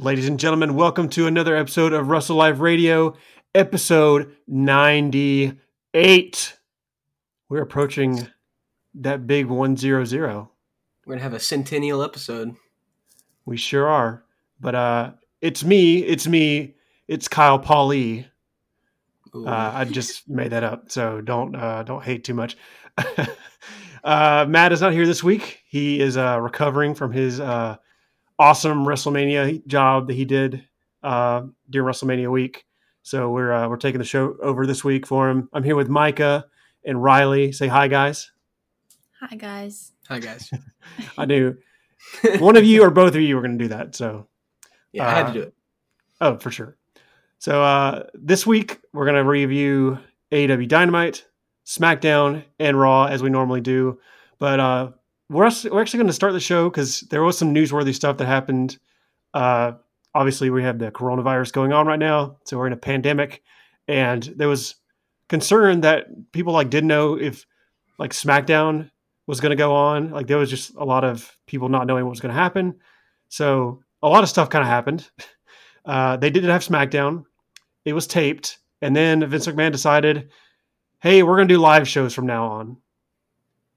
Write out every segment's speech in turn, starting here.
Ladies and gentlemen, welcome to another episode of Russell Live Radio, episode 98. We're approaching that big 100. We're gonna have a centennial episode. We sure are. But uh it's me, it's me, it's Kyle Pauly. Uh, I just made that up, so don't uh, don't hate too much. uh, Matt is not here this week. He is uh, recovering from his uh, awesome WrestleMania job that he did uh, during WrestleMania week. So we're uh, we're taking the show over this week for him. I'm here with Micah and Riley. Say hi, guys. Hi guys. Hi guys. I knew one of you or both of you were going to do that. So Yeah, I had Uh, to do it. Oh, for sure. So uh, this week we're going to review AEW Dynamite, SmackDown, and Raw as we normally do. But uh, we're actually, we're actually going to start the show because there was some newsworthy stuff that happened. Uh, obviously, we have the coronavirus going on right now, so we're in a pandemic, and there was concern that people like didn't know if like SmackDown was going to go on. Like there was just a lot of people not knowing what was going to happen. So a lot of stuff kind of happened. Uh, they didn't have SmackDown. It was taped, and then Vince McMahon decided, "Hey, we're going to do live shows from now on."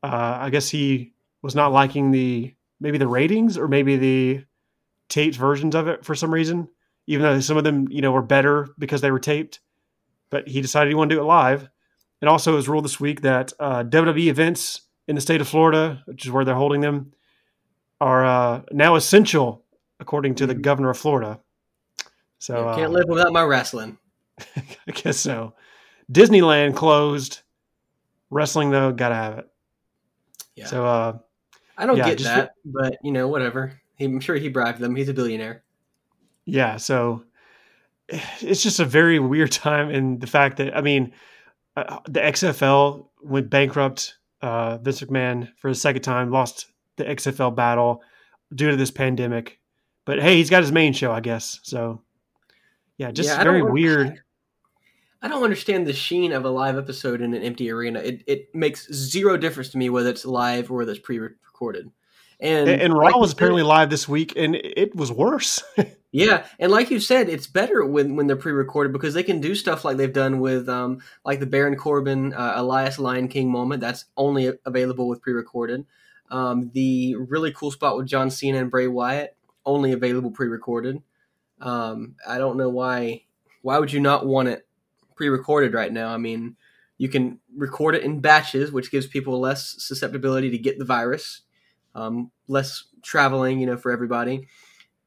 Uh, I guess he was not liking the maybe the ratings or maybe the taped versions of it for some reason, even though some of them you know were better because they were taped. But he decided he wanted to do it live. And also, it was ruled this week that uh, WWE events in the state of Florida, which is where they're holding them, are uh, now essential according to the Mhm. governor of Florida. So uh, can't live without my wrestling. I guess so. Disneyland closed. Wrestling though, gotta have it. Yeah. So uh I don't yeah, get that, but you know, whatever. He, I'm sure he bribed them. He's a billionaire. yeah, so it's just a very weird time and the fact that I mean uh, the XFL went bankrupt. Uh, Vince McMahon for the second time lost the XFL battle due to this pandemic. But hey, he's got his main show, I guess. So yeah, just Yeah, very weird. I don't understand the sheen of a live episode in an empty arena. It it makes zero difference to me whether it's live or whether it's pre-recorded. And And, and Raw like was said- apparently live this week, and it was worse. Yeah, and like you said, it's better when when they're pre-recorded because they can do stuff like they've done with um like the Baron Corbin uh, Elias Lion King moment. That's only available with pre-recorded. Um, the really cool spot with John Cena and Bray Wyatt only available pre-recorded. Um, I don't know why. Why would you not want it pre-recorded right now? I mean, you can record it in batches, which gives people less susceptibility to get the virus, um, less traveling, you know, for everybody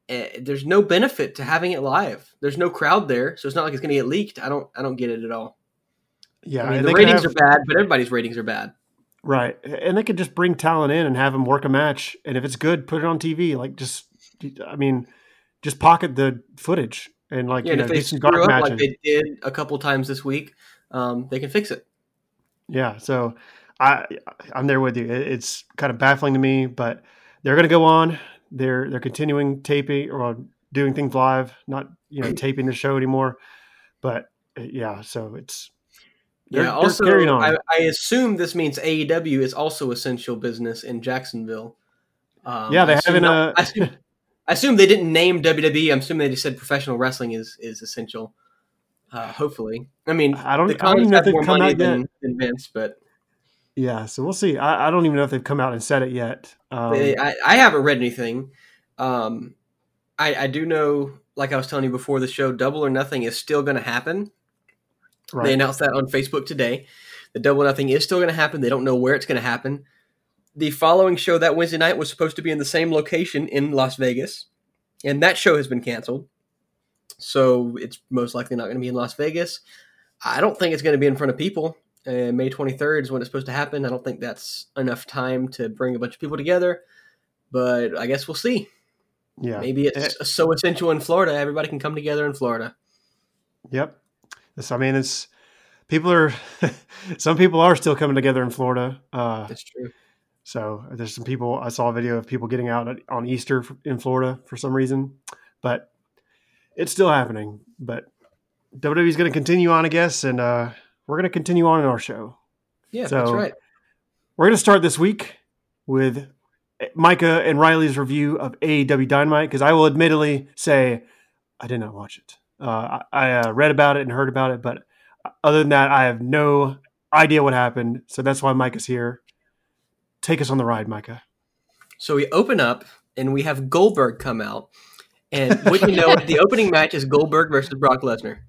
eh, there's no benefit to having it live. There's no crowd there, so it's not like it's going to get leaked. I don't I don't get it at all. yeah, I mean, the ratings have- are bad, but everybody's ratings are bad. Right. And they could just bring talent in and have them work a match. And if it's good, put it on TV. Like, just, I mean, just pocket the footage and, like, Yeah, you know, if they screw up matches. like they did a couple times this week, um, they can fix it. yeah. So I, I'm there with you. It- It's kind of baffling to me, but they're going to go on. They're, they're continuing taping or doing things live, not, you know, taping the show anymore. But uh, yeah, so it's, yeah. Also, carrying on. I, I assume this means AEW is also essential business in Jacksonville. Um, Yeah, they haven't, uh, I assume, I assume they didn't name WWE. I'm assuming they just said professional wrestling is is essential. Uh, hopefully, I mean, I don't- the I don't even know if they've come out yet. than, than Vince, but yeah. So we'll see. I, I don't even know if they've come out and said it yet. Um, They- I, I haven't read anything. Um, I, I do know, like I was telling you before the show, Double or Nothing is still going to happen. right. They announced that on Facebook today. The Double or Nothing is still going to happen. They don't know where it's going to happen. The following show that Wednesday night was supposed to be in the same location in Las Vegas, and that show has been canceled. So it's most likely not going to be in Las Vegas. I don't think it's going to be in front of people. Uh, May 23rd is when it's supposed to happen. I don't think that's enough time to bring a bunch of people together, but I guess we'll see. yeah. Maybe it's so essential in Florida, everybody can come together in Florida. Yep. This, I mean, it's people are. some people are still coming together in Florida. Uh, That's true. So there's some people. I saw a video of people getting out on Easter in Florida for some reason, but it's still happening. But WWE is going to continue on, I guess, and uh, we're going to continue on in our show. Yeah, So- that's right. We're going to start this week with Micah and Riley's review of AEW Dynamite because I will admittedly say I did not watch it. Uh, I, I uh, read about it and heard about it, but other than that, I have no idea what happened. So that's why Micah's here. Take us on the ride, Micah. So we open up and we have Goldberg come out. And what you know, the opening match is Goldberg versus Brock Lesnar.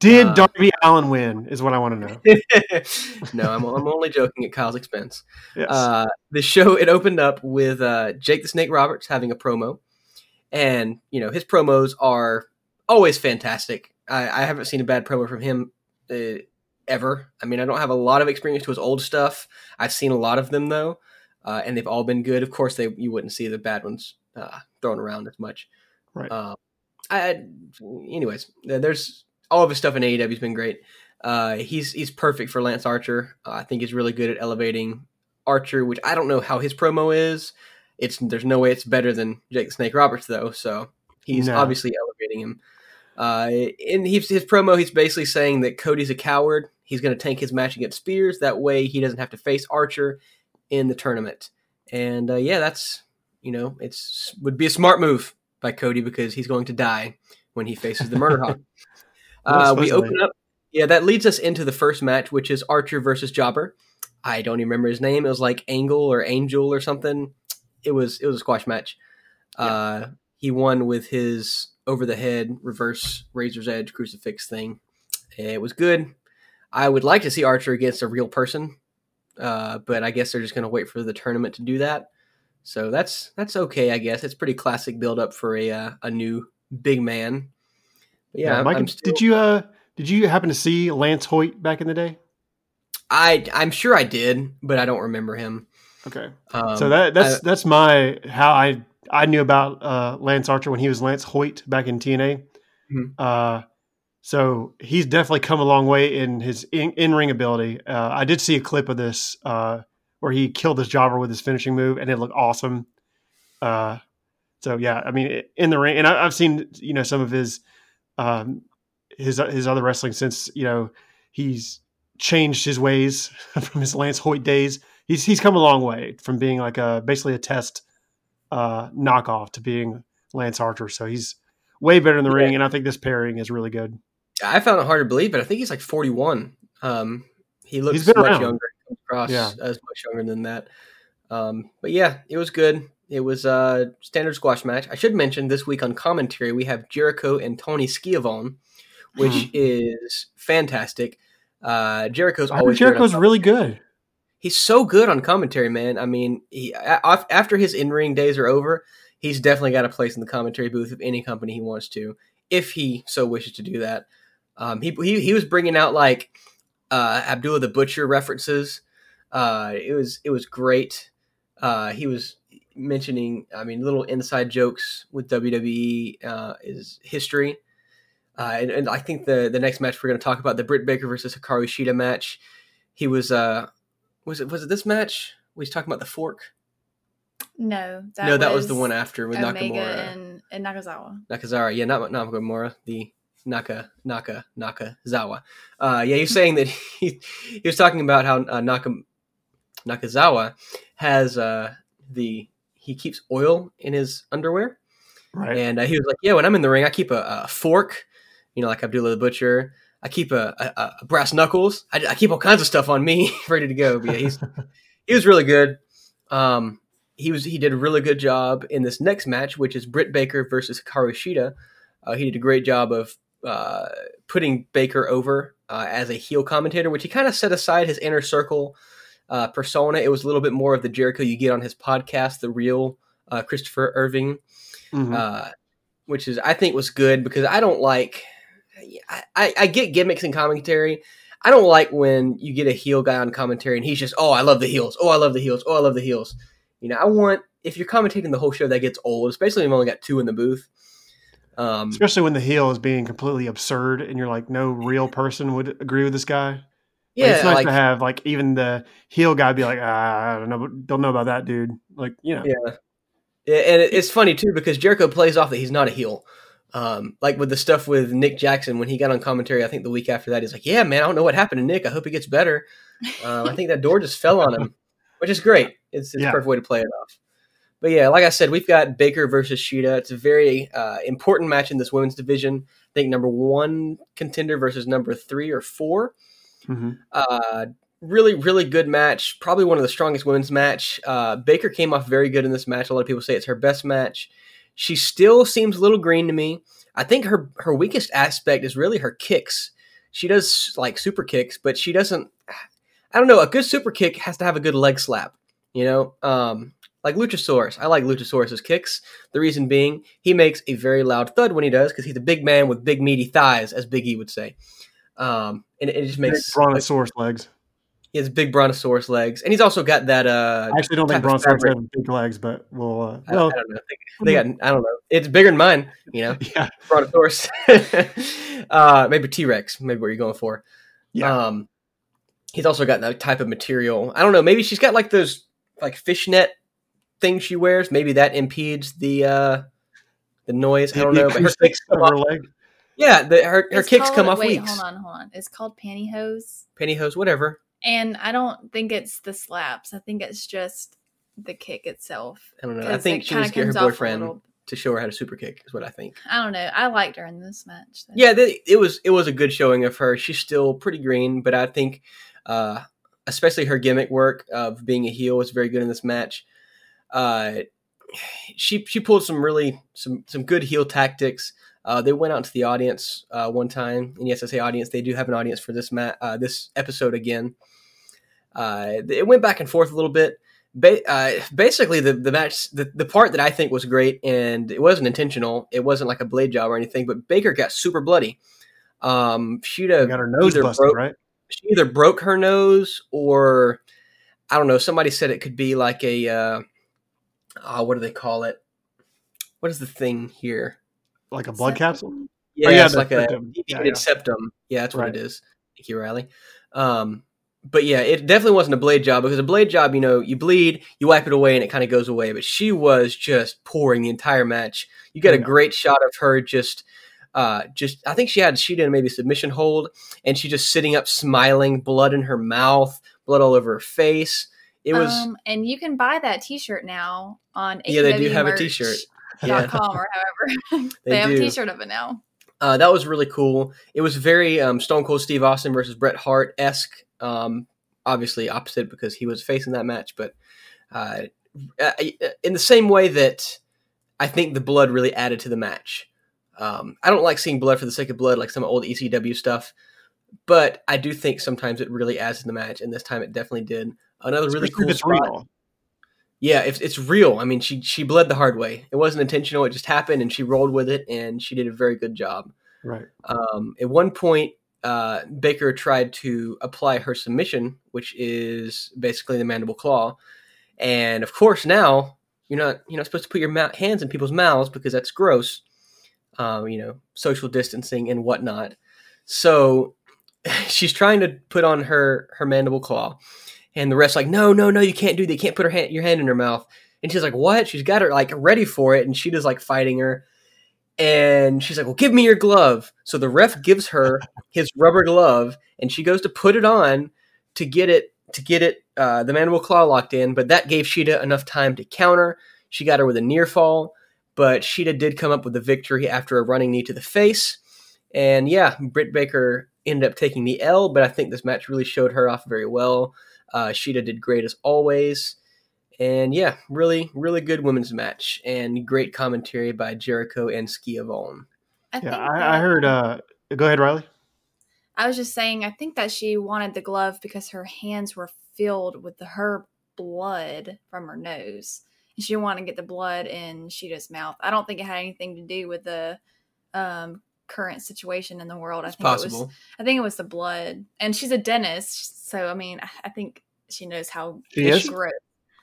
Did uh, Darby Allin win? Is what I want to know. no, I'm, I'm only joking at Kyle's expense. Yes. Uh, the show it opened up with uh, Jake the Snake Roberts having a promo, and you know his promos are always fantastic. I, I haven't seen a bad promo from him uh, ever. I mean, I don't have a lot of experience to his old stuff. I've seen a lot of them though, uh, and they've all been good. Of course, they you wouldn't see the bad ones uh, thrown around as much. Right. Uh, I, anyways, there's all of his stuff in AEW has been great. Uh, he's he's perfect for Lance Archer. Uh, I think he's really good at elevating Archer, which I don't know how his promo is. It's there's no way it's better than Jake Snake Roberts though. So he's no. obviously elevating him. Uh, in his, his promo, he's basically saying that Cody's a coward. He's going to tank his match against Spears. That way, he doesn't have to face Archer in the tournament. And uh, yeah, that's you know, it's would be a smart move by Cody because he's going to die when he faces the Murder Hawk. uh, we open up. Yeah, that leads us into the first match, which is Archer versus Jobber. I don't even remember his name. It was like Angle or Angel or something. It was it was a squash match. Yeah. Uh, he won with his over the head reverse razor's edge crucifix thing. It was good. I would like to see Archer against a real person, uh, but I guess they're just going to wait for the tournament to do that. So that's that's okay, I guess. It's pretty classic build up for a uh, a new big man. But yeah, yeah Mike, still... did you uh did you happen to see Lance Hoyt back in the day? I I'm sure I did, but I don't remember him. Okay, um, so that that's I, that's my how I I knew about uh, Lance Archer when he was Lance Hoyt back in TNA. Mm-hmm. Uh, so he's definitely come a long way in his in ring ability. Uh, I did see a clip of this uh, where he killed this jobber with his finishing move, and it looked awesome. Uh, so yeah, I mean, in the ring, and I, have seen you know some of his um, his his other wrestling since you know he's changed his ways from his Lance Hoyt days. He's he's come a long way from being like a basically a test uh, knockoff to being Lance Archer. So he's way better in the yeah. ring, and I think this pairing is really good. I found it hard to believe, but I think he's like 41. Um, he looks much around. younger. Across yeah. as much younger than that. Um, but yeah, it was good. It was a standard squash match. I should mention this week on commentary we have Jericho and Tony Schiavone, which hmm. is fantastic. Uh, Jericho's always Jericho's really good he's so good on commentary, man. I mean, he after his in ring days are over, he's definitely got a place in the commentary booth of any company he wants to, if he so wishes to do that. Um, he, he he was bringing out like uh, Abdullah the Butcher references. Uh, it was it was great. Uh, he was mentioning, I mean, little inside jokes with WWE uh, is history. Uh, and, and, I think the the next match we're going to talk about the Britt Baker versus Hikaru Shida match. He was uh, was it was it this match? Was he talking about the fork? No, that no, that was, was the one after with Omega Nakamura and, and Nakazawa. Nakazawa, yeah, not Nakamura, the Naka Naka Nakazawa. Uh, yeah, he's saying that he he was talking about how uh, Naka Nakazawa has uh, the he keeps oil in his underwear, right? And uh, he was like, yeah, when I'm in the ring, I keep a, a fork, you know, like Abdullah the Butcher. I keep a, a, a brass knuckles. I, I, keep all kinds of stuff on me, ready to go. But yeah, he's he was really good. Um, he was he did a really good job in this next match, which is Britt Baker versus Hikaru Shida. Uh, he did a great job of uh, putting Baker over uh, as a heel commentator, which he kind of set aside his inner circle uh, persona. It was a little bit more of the Jericho you get on his podcast, the real uh, Christopher Irvine, mm-hmm. Uh, which is I think was good because I don't like I, I get gimmicks in commentary. I don't like when you get a heel guy on commentary and he's just, oh, I love the heels. Oh, I love the heels. Oh, I love the heels. You know, I want if you're commentating the whole show that gets old, especially if you've only got two in the booth. Um, especially when the heel is being completely absurd and you're like, no real person would agree with this guy. Yeah, like, it's nice like, to have like even the heel guy be like, ah, I don't know, don't know about that dude. Like, you know, yeah, yeah, and it's funny too because Jericho plays off that he's not a heel. Um, like with the stuff with Nick Jackson when he got on commentary, I think the week after that, he's like, "Yeah, man, I don't know what happened to Nick. I hope he gets better." Um, I think that door just fell on him, which is great. It's, it's yeah. a perfect way to play it off. But yeah, like I said, we've got Baker versus Shida. It's a very uh, important match in this women's division. I think number one contender versus number three or 4 hmm Uh, really, really good match. Probably one of the strongest women's match. Uh, Baker came off very good in this match. A lot of people say it's her best match. She still seems a little green to me. I think her her weakest aspect is really her kicks. She does like super kicks, but she doesn't. I don't know. A good super kick has to have a good leg slap. You know, um, like Luchasaurus. I like Luchasaurus's kicks. The reason being, he makes a very loud thud when he does because he's a big man with big meaty thighs, as Big E would say. Um, and it, it just Big makes brontosaurus legs. he has big brontosaurus legs, and he's also got that. Uh, I actually don't think brontosaurus fabric. have big legs, but we'll. Uh, I, well, I don't know. They, they got. I don't know. It's bigger than mine. You know, yeah, brontosaurus. uh, maybe T Rex. Maybe what you're going for. yeah. Um, he's also got that type of material. I don't know. Maybe she's got like those like fishnet things she wears. Maybe that impedes the uh the noise. I don't know. But her kicks come off. leg. Yeah, the, her her It's kicks called- come off Wait, weeks. hold on, hold on. It's called pantyhose, Pantyhose, whatever. and I don't think it's the slaps. I think it's just the kick itself. I don't know. I 'Cause think she kinda needs to get her comes off a boyfriend to show her how to super kick. Is what I think. I don't know. I liked her in this match. though. Yeah, they, it was it was a good showing of her. She's still pretty green, but I think, uh, especially her gimmick work of being a heel was very good in this match. Uh, she she pulled some really some some good heel tactics. Uh, they went out to the audience uh, one time, and yes, I say audience. They do have an audience for this mat uh, this episode again. Uh, it went back and forth a little bit. Ba- uh, basically, the the match, the, the part that I think was great, and it wasn't intentional. It wasn't like a blade job or anything, but Baker got super bloody. Um, she'd have got her nose busted, broke- right? she either broke her nose or I don't know. Somebody said it could be like a uh, what do they call it? What is the thing here? Like a blood Septum? capsule. Yeah, Oh, yeah, it's the like a septum. Yeah, yeah. septum. Yeah, that's what Right. it is. Thank you, Riley. Um, but yeah, it definitely wasn't a blade job because a blade job, you know, you bleed, you wipe it away, and it kind of goes away. But she was just pouring the entire match. You got a great shot of her just. Uh, just I think she had she did maybe submission hold, and she just sitting up, smiling, blood in her mouth, blood all over her face. It was Um, and you can buy that T-shirt now on Yeah, they do have a T-shirt. Yeah. com or however They they, have do. a T-shirt of it now. Uh, that was really cool. It was very um, Stone Cold Steve Austin versus Bret Hart esque. Um, obviously opposite because he was facing that match, but uh, uh, in the same way that I think the blood really added to the match. Um, I don't like seeing blood for the sake of blood, like some old ECW stuff, but I do think sometimes it really adds to the match, and this time it definitely did. Another really Especially cool it's spot. real. Yeah, if it's real. I mean, she she bled the hard way. It wasn't intentional. It just happened, and she rolled with it, and she did a very good job. Right. Um, at one point, uh, Baker tried to apply her submission, which is basically the mandible claw, and of course now you're not you're not supposed to put your mou- hands in people's mouths because that's gross. Um, you know, social distancing and whatnot. So she's trying to put on her her mandible claw, and the ref's like, "No, no, no, you can't do that. You can't put her hand, your hand in her mouth." And she's like, "What?" She's got her like ready for it, and she does like fighting her. And she's like, "Well, give me your glove." So the ref gives her his rubber glove, and she goes to put it on to get it to get it uh, the mandible claw locked in. But that gave Shida enough time to counter. She got her with a near fall, but Shida did come up with the victory after a running knee to the face. And yeah, Britt Baker ended up taking the L, but I think this match really showed her off very well. Uh, Shida did great as always. And yeah, really, really good women's match and great commentary by Jericho and Schiavone. I Yeah, think I, I heard. Uh, go ahead, Riley. I was just saying, I think that she wanted the glove because her hands were filled with the, her blood from her nose. And she didn't want to get the blood in Shida's mouth. I don't think it had anything to do with the um, current situation in the world. I It's think it was. I think it was the blood. And she's a dentist, so I mean, I- I think she knows how She is? gross.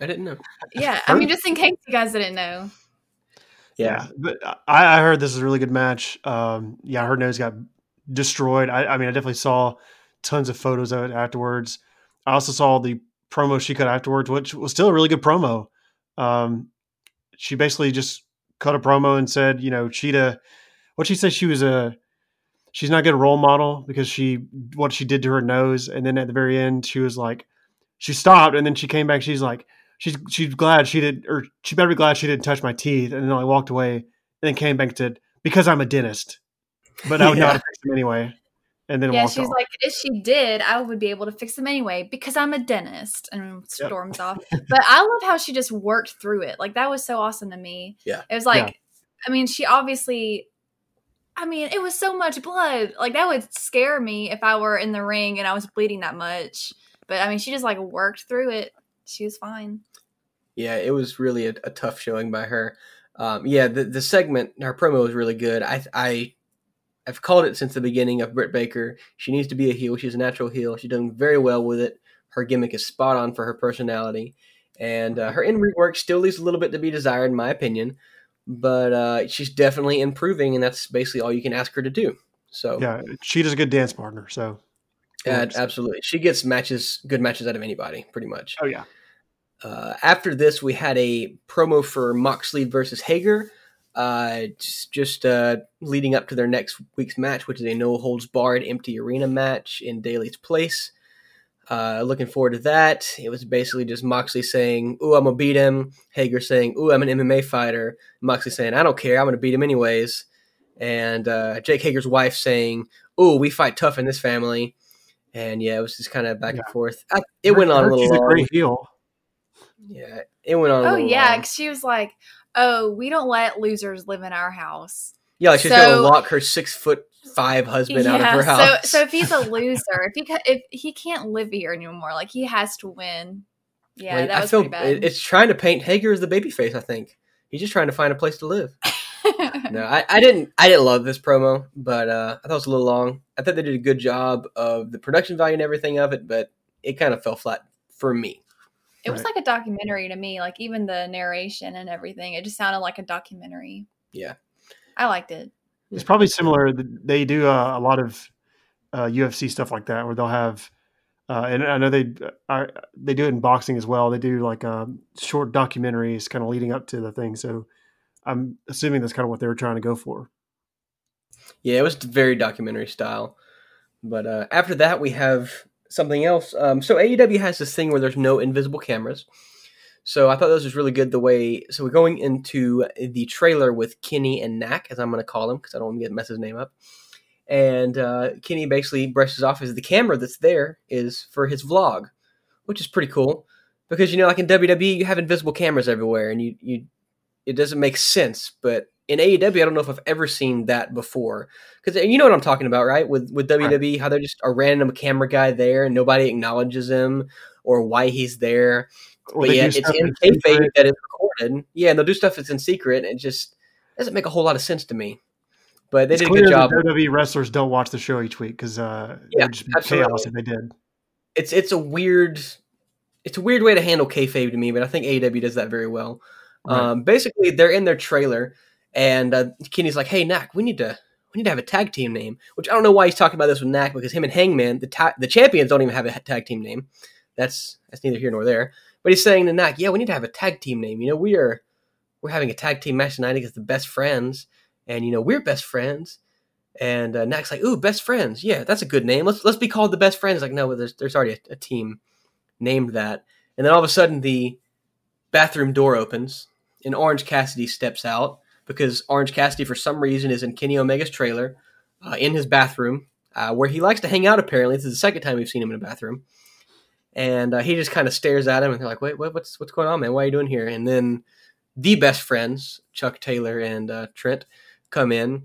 I didn't know. Yeah, I mean, just in case you guys didn't know. Yeah. but I, I heard this is a really good match. Um, yeah, her nose got destroyed. I, I mean, I definitely saw tons of photos of it afterwards. I also saw the promo she cut afterwards, which was still a really good promo. Um, she basically just cut a promo and said, you know, Shida, what she said she was a, she's not a good role model because she, what she did to her nose. And then at the very end, she was like, she stopped and then she came back. She's like, she's she's glad she did, or she better be glad she didn't touch my teeth. And then I walked away, and then came back and said, "Because I'm a dentist, but I would Yeah. not fix them anyway." And then Yeah, she's off. like, if she did, I would be able to fix them anyway because I'm a dentist and storms off. But I love how she just worked through it. Like that was so awesome to me. Yeah. It was like, I mean, she obviously, I mean, it was so much blood. Like that would scare me if I were in the ring and I was bleeding that much. But I mean, she just like worked through it. She was fine. Yeah, it was really a, a tough showing by her. Um, yeah, the the segment, her promo was really good. I I I've called it since the beginning of Britt Baker. She needs to be a heel. She's a natural heel. She's done very well with it. Her gimmick is spot on for her personality, and uh, her in ring work still leaves a little bit to be desired, in my opinion. But uh, she's definitely improving, and that's basically all you can ask her to do. So yeah, she does a good dance partner. So uh, absolutely, she gets matches, good matches out of anybody, pretty much. oh yeah, Uh, after this, we had a promo for Moxley versus Hager, uh, just, just uh, leading up to their next week's match, which is a no holds barred empty arena match in Daily's Place. Uh, looking forward to that. It was basically just Moxley saying, "Ooh, I'm gonna beat him." Hager saying, "Ooh, I'm an MMA fighter." Moxley saying, "I don't care. I'm gonna beat him anyways." And uh, Jake Hager's wife saying, "Ooh, we fight tough in this family." And yeah, it was just kind of back Yeah. and forth. I, it went on a Her- little She's long. a great heel. Yeah, it went on. A Oh little yeah, long. 'cause she was like, "Oh, we don't let losers live in our house." Yeah, like she's gonna lock her six foot five husband out of her house. So, so if he's a loser, if he if he can't live here anymore, like he has to win. Yeah, Like, that I was feel bad. it- it's trying to paint Hager as the babyface. I think he's just trying to find a place to live. No, I, I didn't. I didn't love this promo, but uh, I thought it was a little long. I thought they did a good job of the production value and everything of it, but it kind of fell flat for me. it was like a documentary to me. Like even the narration and everything, it just sounded like a documentary. Yeah. I liked it. It's probably similar. They do uh, a lot of uh, UFC stuff like that, where they'll have, uh, and I know they are, they do it in boxing as well. They do like um, short documentaries, kind of leading up to the thing. So I'm assuming that's kind of what they were trying to go for. Yeah, it was very documentary style. But uh, after that, we have something else. Um, so AEW has this thing where there's no invisible cameras. So I thought this was really good the way. So we're going into the trailer with Kenny and Knack, as I'm going to call him because I don't want to get mess his name up. And uh, Kenny basically brushes off as the camera that's there is for his vlog, which is pretty cool because you know, like in WWE, you have invisible cameras everywhere, and you you it doesn't make sense. But in AEW, I don't know if I've ever seen that before because you know what I'm talking about, right? With with WWE, how they're just a random camera guy there and nobody acknowledges him or why he's there. Or but yeah, it's in kayfabe that is recorded. Yeah, and they'll do stuff that's in secret, and it just doesn't make a whole lot of sense to me. But they It's did a good job. WWE wrestlers don't watch the show each week because uh, it Yeah, would just be absolutely. chaos if they did. It's it's a weird it's a weird way to handle kayfabe to me, but I think AEW does that very well. Right. Um, basically, they're in their trailer, and uh, Kenny's like, "Hey, Knack, we need to we need to have a tag team name." Which I don't know why he's talking about this with Knack because him and Hangman, the ta- the champions, don't even have a tag team name. That's that's neither here nor there. But he's saying to Knack, "Yeah, we need to have a tag team name. You know, we are we're having a tag team match tonight against the best friends, and you know we're best friends." And uh, Knack's like, "Ooh, best friends. Yeah, that's a good name. Let's let's be called the best friends." Like, no, there's there's already a, a team named that. And then all of a sudden, the bathroom door opens, and Orange Cassidy steps out because Orange Cassidy, for some reason, is in Kenny Omega's trailer uh, in his bathroom, uh, where he likes to hang out. Apparently, this is the second time we've seen him in a bathroom. And uh, he just kind of stares at him, and they're like, "Wait, what, what's what's going on, man? Why are you doing here?" And then the best friends, Chuck Taylor and uh, Trent, come in,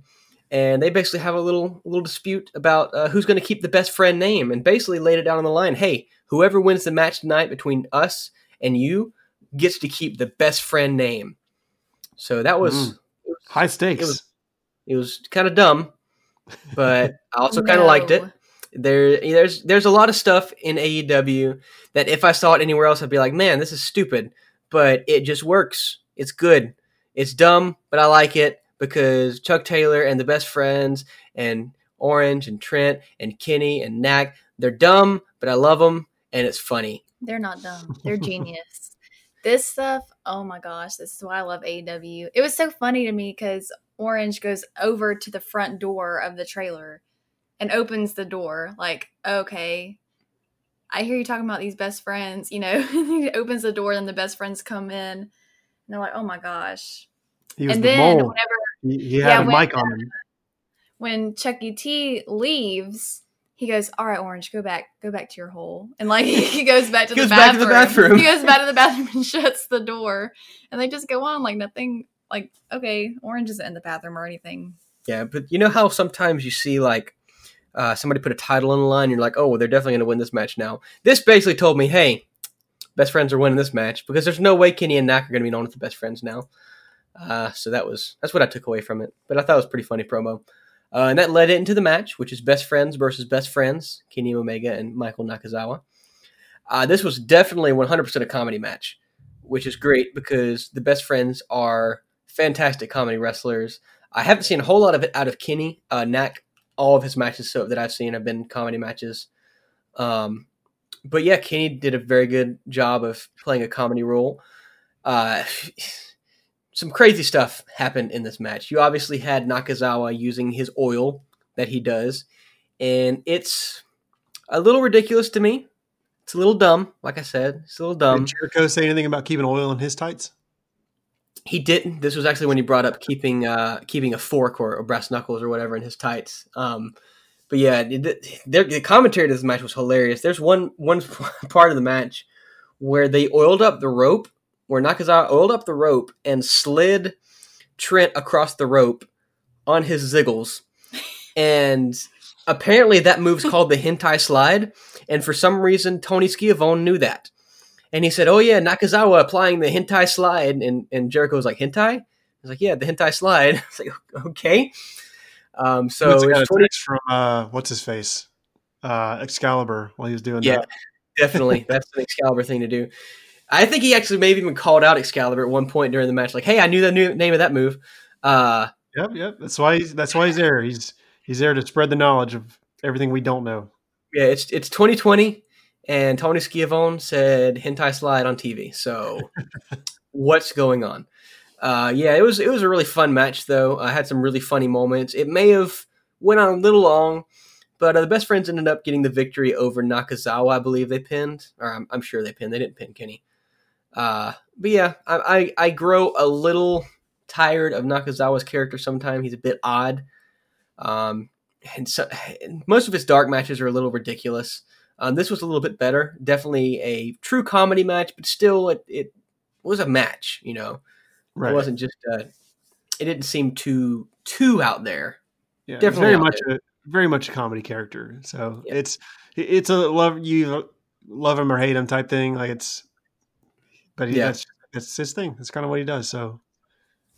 and they basically have a little little dispute about uh, who's going to keep the best friend name, and basically laid it down on the line. Hey, whoever wins the match tonight between us and you gets to keep the best friend name. So that was Mm. High stakes. It was- it was kind of dumb, but I also kind of liked it. There, there's there's a lot of stuff in AEW that if I saw it anywhere else, I'd be like, man, this is stupid. But it just works. It's good. It's dumb, but I like it because Chuck Taylor and the best friends and Orange and Trent and Kenny and Knack, they're dumb, but I love them and it's funny. They're not dumb. They're genius. this stuff, oh my gosh, this is why I love AEW. It was so funny to me because Orange goes over to the front door of the trailer and opens the door. Like, okay, I hear you talking about these best friends. You know, he opens the door, and the best friends come in, and they're like, "Oh my gosh!" He was and the then mole. whenever He, he Yeah, had a when, mic on uh, him. when Chucky T leaves, he goes, "All right, Orange, go back, go back to your hole," and like he goes back to, He the, goes back to the bathroom. He goes back to the bathroom and shuts the door, and they just go on like nothing. Like, okay, Orange isn't in the bathroom or anything. Yeah, but you know how sometimes you see like uh, somebody put a title on the line, and you're like, oh, well, they're definitely going to win this match now. This basically told me, hey, best friends are winning this match because there's no way Kenny and Knack are going to be known as the best friends now. Uh, so that was that's what I took away from it. But I thought it was pretty funny promo, uh, and that led into the match, which is best friends versus best friends, Kenny Omega and Michael Nakazawa. Uh, this was definitely 100% a comedy match, which is great because the best friends are fantastic comedy wrestlers. I haven't seen a whole lot of it out of Kenny. Uh, all of his matches so that I've seen have been comedy matches. Um, but yeah, Kenny did a very good job of playing a comedy role. Uh, some crazy stuff happened in this match. You obviously had Nakazawa using his oil that he does, and it's a little ridiculous to me. It's a little dumb, like I said. It's a little dumb. Did Jericho say anything about keeping oil in his tights? He didn't. This was actually when he brought up keeping uh, keeping a fork or, or brass knuckles or whatever in his tights. Um, but yeah, the, the, commentary to this match was hilarious. There's one one part of the match where they oiled up the rope, where Nakazawa oiled up the rope and slid Trent across the rope on his ziggles, and apparently that move's called the hentai slide. And for some reason, Tony Schiavone knew that. And he said, "Oh yeah, Nakazawa applying the hentai slide," and and Jericho was like, "Hentai?" He's like, "Yeah, the hentai slide." It's like, "Okay." Um, so it's a 20 from uh, what's his face, uh, Excalibur, while he was doing Yeah. that. definitely that's an Excalibur thing to do. I think he actually maybe even called out Excalibur at one point during the match, like, "Hey, I knew the new name of that move." Uh, Yep, yep. That's why he's that's why he's there. He's he's there to spread the knowledge of everything we don't know. yeah, it's it's 2020, and Tony Schiavone said hentai slide on TV. So, what's going on? Uh, yeah, it was it was a really fun match though. I had some really funny moments. It may have went on a little long, but uh, the best friends ended up getting the victory over Nakazawa. I believe they pinned, or I'm, I'm sure they pinned. They didn't pin Kenny. Uh, but yeah, I, I I grow a little tired of Nakazawa's character. Sometimes he's a bit odd. Um, and so and most of his dark matches are a little ridiculous. Um, this was a little bit better. Definitely a true comedy match, but still, it, it was a match. You know, Right. it wasn't just. Uh, it didn't seem too too out there. yeah, definitely very out much a very much a comedy character. So Yeah. it's it's a love you love him or hate him type thing. Like it's, but he, Yeah. that's that's his thing. That's kind of what he does. So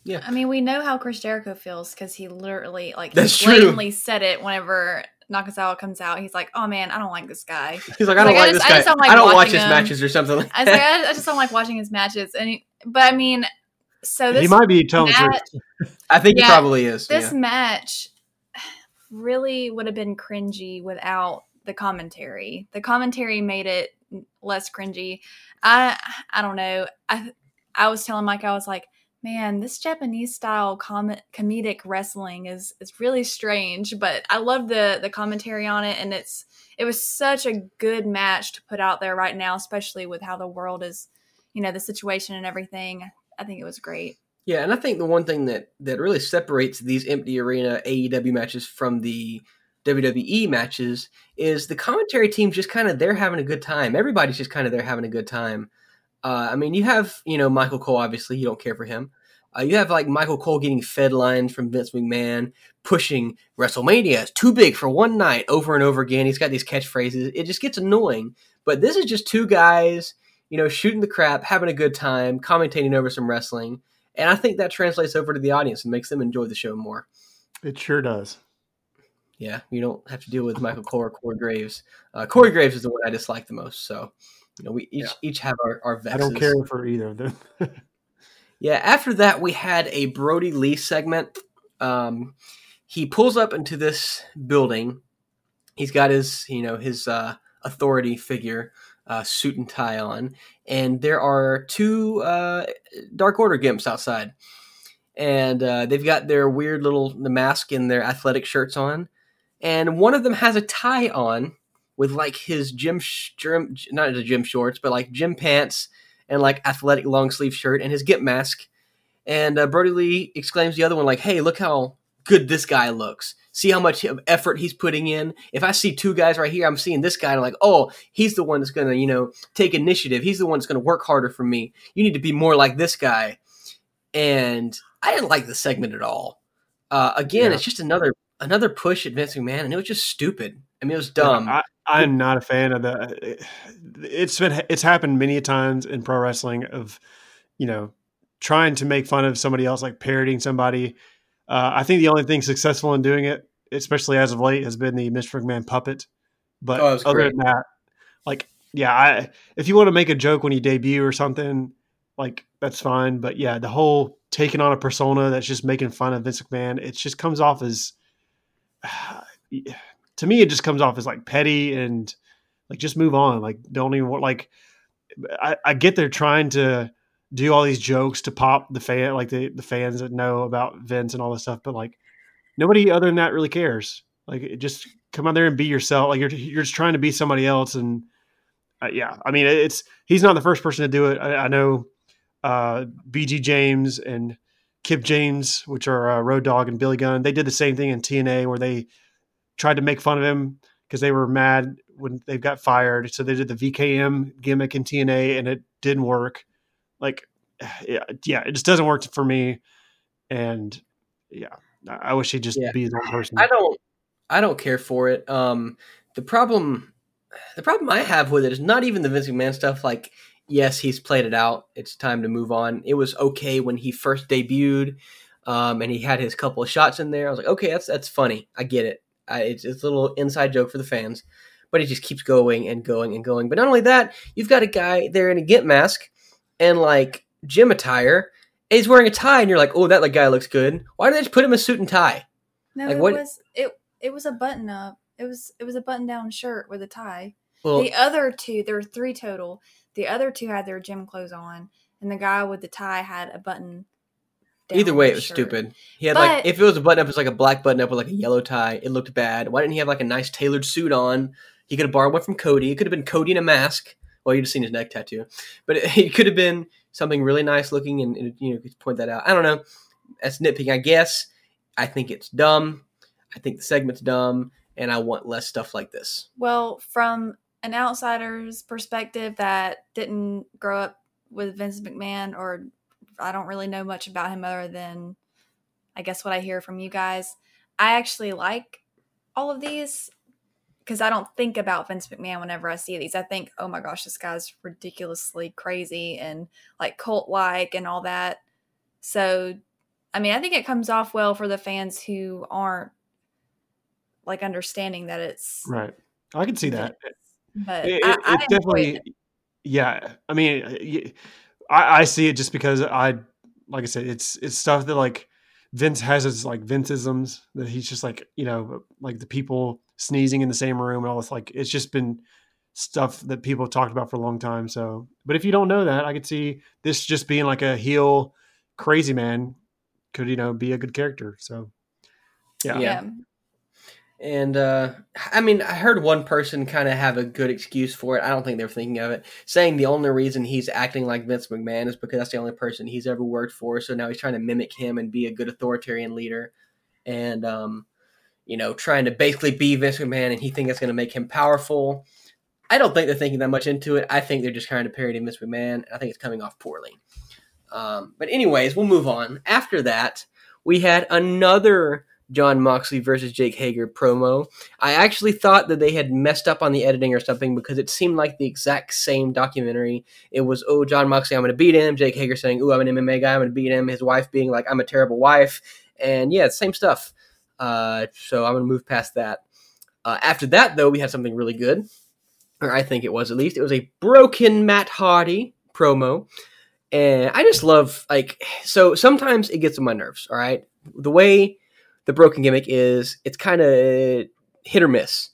yeah. I mean, we know how Chris Jericho feels because he literally, like, That's he true. blatantly said it whenever Nakazawa comes out. He's like, "Oh man, I don't like this guy." He's like, I don't Like, I like just- this I guy. just don't like I don't watch watching his him. matches or something. Like I was like. I, I just don't like watching his matches. And he, but I mean, so this he might be telling match, truth. I think Yeah, he probably is. this yeah. match really would have been cringy without the commentary. The commentary made it less cringy. I I don't know. I I was telling Mike I was like, man, this Japanese style com- comedic wrestling is is really strange, but I love the the commentary on it and it's it was such a good match to put out there right now, especially with how the world is, you know, the situation and everything. I think it was great. Yeah, and I think the one thing that that really separates these empty arena AEW matches from the WWE matches is the commentary team just kind of they're having a good time. Everybody's just kind of there having a good time. Uh, I mean, you have you know Michael Cole. Obviously, you don't care for him. Uh, you have like Michael Cole getting fed lines from Vince McMahon, pushing WrestleMania is too big for one night over and over again. He's got these catchphrases. It just gets annoying. But this is just two guys, you know, shooting the crap, having a good time, commentating over some wrestling. And I think that translates over to the audience and makes them enjoy the show more. It sure does. Yeah, you don't have to deal with Michael Cole or Corey Graves. Uh, Corey Graves is the one I dislike the most. So, you know, we each Yeah. each have our, our I don't care for either of them. Yeah, after that, we had a Brodie Lee segment. Um, he pulls up into this building. He's got his, you know, his uh, authority figure uh, suit and tie on, and there are two uh, Dark Order gimps outside, and uh, they've got their weird little the mask and their athletic shirts on, and one of them has a tie on, with like his gym, sh- gym not the gym shorts, but like gym pants and like athletic long sleeve shirt and his gimp mask. And uh, Brodie Lee exclaims the other one like, "Hey, look how good this guy looks. See how much effort he's putting in. If I see two guys right here, I'm seeing this guy. And I'm like, oh, he's the one that's gonna, you know, take initiative. He's the one that's gonna work harder for me. You need to be more like this guy." And I didn't like the segment at all. Uh, again, Yeah. it's just another another push at Vince McMahon, and it was just stupid. I mean, it was dumb. I, I'm not a fan of the. It's been it's happened many a times in pro wrestling of, you know, trying to make fun of somebody else, like parodying somebody. Uh, I think the only thing successful in doing it, especially as of late, has been the Mr. McMahon puppet. But Oh, other great. than that, like, yeah, I if you want to make a joke when you debut or something, like that's fine. But yeah, the whole taking on a persona that's just making fun of Vince McMahon, it just comes off as to me, it just comes off as like petty and like just move on. Like don't even like I, I get they're trying to do all these jokes to pop the fan like the, the fans that know about Vince and all this stuff, but like nobody other than that really cares. Like just come out there and be yourself. Like you're you're just trying to be somebody else and uh, yeah, I mean it's he's not the first person to do it. I, I know uh, BG James and Kip James, which are uh, Road Dog and Billy Gunn, they did the same thing in TNA where they tried to make fun of him because they were mad when they got fired. So they did the VKM gimmick in TNA and it didn't work. Like, yeah, it just doesn't work for me. And yeah, I wish he'd just Yeah. be his own person. I don't I don't care for it. Um the problem the problem I have with it is not even the Vince McMahon stuff like yes, he's played it out. It's time to move on. It was okay when he first debuted um and he had his couple of shots in there. I was like, "Okay, that's that's funny. I get it. I, it's, it's a little inside joke for the fans." But it just keeps going and going and going. But not only that, you've got a guy there in a gimp mask and like gym attire. And he's wearing a tie, and you're like, "Oh, that like, guy looks good." Why did they just put him in a suit and tie? No, Like, it what- was it. It was a button up. It was it was a button down shirt with a tie. Well, the other two, there were three total. The other two had their gym clothes on, and the guy with the tie had a button. Either way, it was shirt. stupid. He had like if it was a button up, it's like a black button up with like a yellow tie. It looked bad. Why didn't he have like a nice tailored suit on? He could have borrowed one from Cody. It could have been Cody in a mask. Well, you'd have seen his neck tattoo, but it, it could have been something really nice looking, and, and you know, could point that out. I don't know. That's nitpicking, I guess. I think it's dumb. I think the segment's dumb, and I want less stuff like this. Well, from an outsider's perspective that didn't grow up with Vince McMahon, or I don't really know much about him other than I guess what I hear from you guys, I actually like all of these because I don't think about Vince McMahon whenever I see these. I think, oh my gosh, this guy's ridiculously crazy and like cult like and all that. So, I mean, I think it comes off well for the fans who aren't like understanding that it's right. I can see that. but it, it- I it enjoy definitely it. yeah i mean I, I see it just because i like i said it's it's stuff that like vince has his like vinceisms that he's just like you know like the people sneezing in the same room and all this like it's just been stuff that people have talked about for a long time. So but if you don't know that i could see this just being like a heel crazy man could you know be a good character. So yeah, Yeah. And uh, I mean, I heard one person kind of have a good excuse for it. I don't think they're thinking of it, saying the only reason he's acting like Vince McMahon is because that's the only person he's ever worked for. So now he's trying to mimic him and be a good authoritarian leader, and um, you know, trying to basically be Vince McMahon, and he thinks that's going to make him powerful. I don't think they're thinking that much into it. I think they're just trying to parody Vince McMahon. I think it's coming off poorly. Um, but anyways, we'll move on. After that, we had another Jon Moxley versus Jake Hager promo. I actually thought that they had messed up on the editing or something because it seemed like the exact same documentary. It was, oh, Jon Moxley, I'm going to beat him. Jake Hager saying, oh, I'm an MMA guy, I'm going to beat him. His wife being like, I'm a terrible wife. And yeah, same stuff. Uh, so I'm going to move past that. Uh, after that, though, we had something really good, or I think it was at least. It was a broken Matt Hardy promo. And I just love, like, so sometimes it gets on my nerves, all right? The way the broken gimmick is it's kind of hit or miss.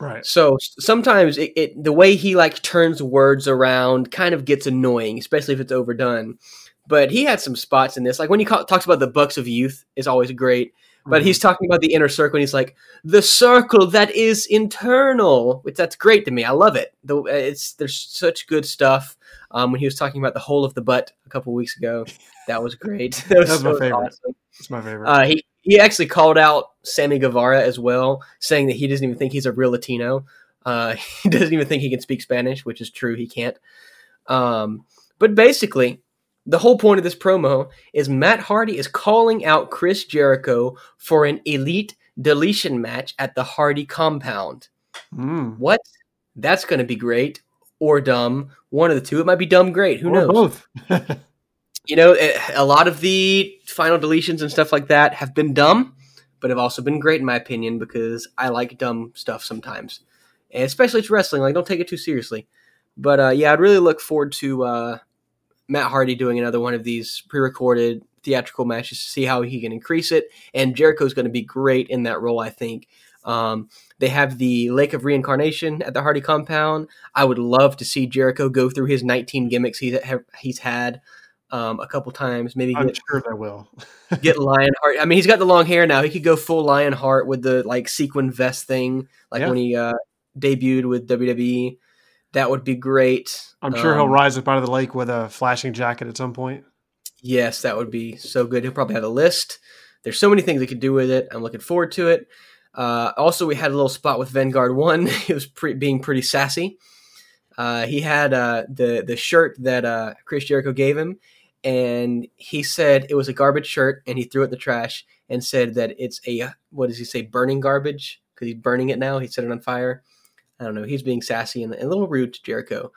right So sometimes it, it the way he like turns words around kind of gets annoying, especially if it's overdone. But he had some spots in this, like when he ca- talks about the Bucks of Youth, is always great. But Mhm. he's talking about the inner circle, and he's like, "The circle that is internal," which that's great to me. I love it. The, it's there's such good stuff. Um, when he was talking about the hole of the butt a couple weeks ago, that was great. that was, That was my so favorite. awesome. It's my favorite. Uh, he he actually called out Sammy Guevara as well, saying that he doesn't even think he's a real Latino. Uh, he doesn't even think he can speak Spanish, which is true. He can't. Um, but basically, the whole point of this promo is Matt Hardy is calling out Chris Jericho for an elite deletion match at the Hardy compound. Mm. What? That's going to be great or dumb. One of the two. It might be dumb great. Who Or knows? both. you know, a lot of the final deletions and stuff like that have been dumb, but have also been great in my opinion because I like dumb stuff sometimes, and especially it's wrestling. Like, don't take it too seriously. But uh, yeah, I'd really look forward to uh, Matt Hardy doing another one of these pre-recorded theatrical matches to see how he can increase it. And Jericho's going to be great in that role, I think. Um, they have the Lake of Reincarnation at the Hardy compound. I would love to see Jericho go through his 19 gimmicks he's he's had um, a couple times. Maybe I'm get sure they will. get Lionheart. I mean, he's got the long hair now. He could go full Lionheart with the like sequin vest thing, like Yeah. when he uh, debuted with WWE. That would be great. I'm sure he'll Um, rise up out of the lake with a flashing jacket at some point. Yes, that would be so good. He'll probably have a list. There's so many things he could do with it. I'm looking forward to it. Uh, also, we had a little spot with Vanguard One. he was pre- being pretty sassy. Uh, he had uh, the the shirt that uh, Chris Jericho gave him, and he said it was a garbage shirt, and he threw it in the trash and said that it's a what does he say burning garbage because he's burning it now. He set it on fire. I don't know. He's being sassy and, and a little rude to Jericho.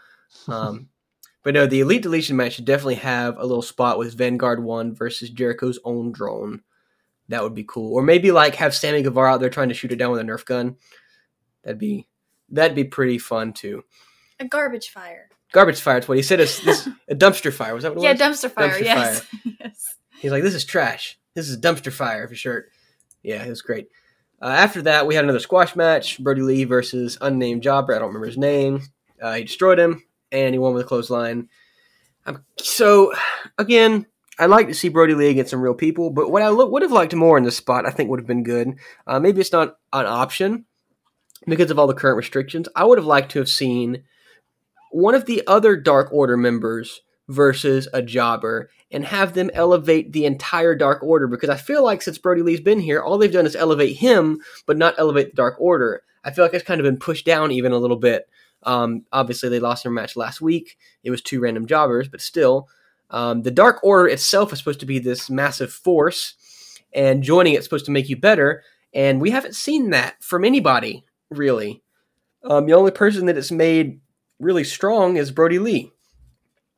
Um, but no, the Elite Deletion match should definitely have a little spot with Vanguard One versus Jericho's own drone. That would be cool. Or maybe like have Sammy Guevara out there trying to shoot it down with a Nerf gun. That'd be that'd be pretty fun too. A garbage fire. Garbage fire. It's what he said. Is this a dumpster fire? Was that what it was? Yeah, was? dumpster fire. Dumpster yes. yes. He's like, this is trash. This is a dumpster fire for shirt. Yeah, it was great. Uh, after that, we had another squash match: Brodie Lee versus unnamed jobber. I don't remember his name. Uh, he destroyed him, and he won with a clothesline. Um, so, again, I'd like to see Brodie Lee against some real people, but what I lo- would have liked more in this spot, I think, would have been good. Uh, maybe it's not an option because of all the current restrictions. I would have liked to have seen one of the other Dark Order members versus a jobber and have them elevate the entire Dark Order because I feel like since Brodie Lee's been here, all they've done is elevate him, but not elevate the Dark Order. I feel like it's kind of been pushed down even a little bit. Um, obviously, they lost their match last week. It was two random jobbers, but still, um, the Dark Order itself is supposed to be this massive force, and joining it's supposed to make you better. And we haven't seen that from anybody really. Um, the only person that it's made really strong is Brodie Lee.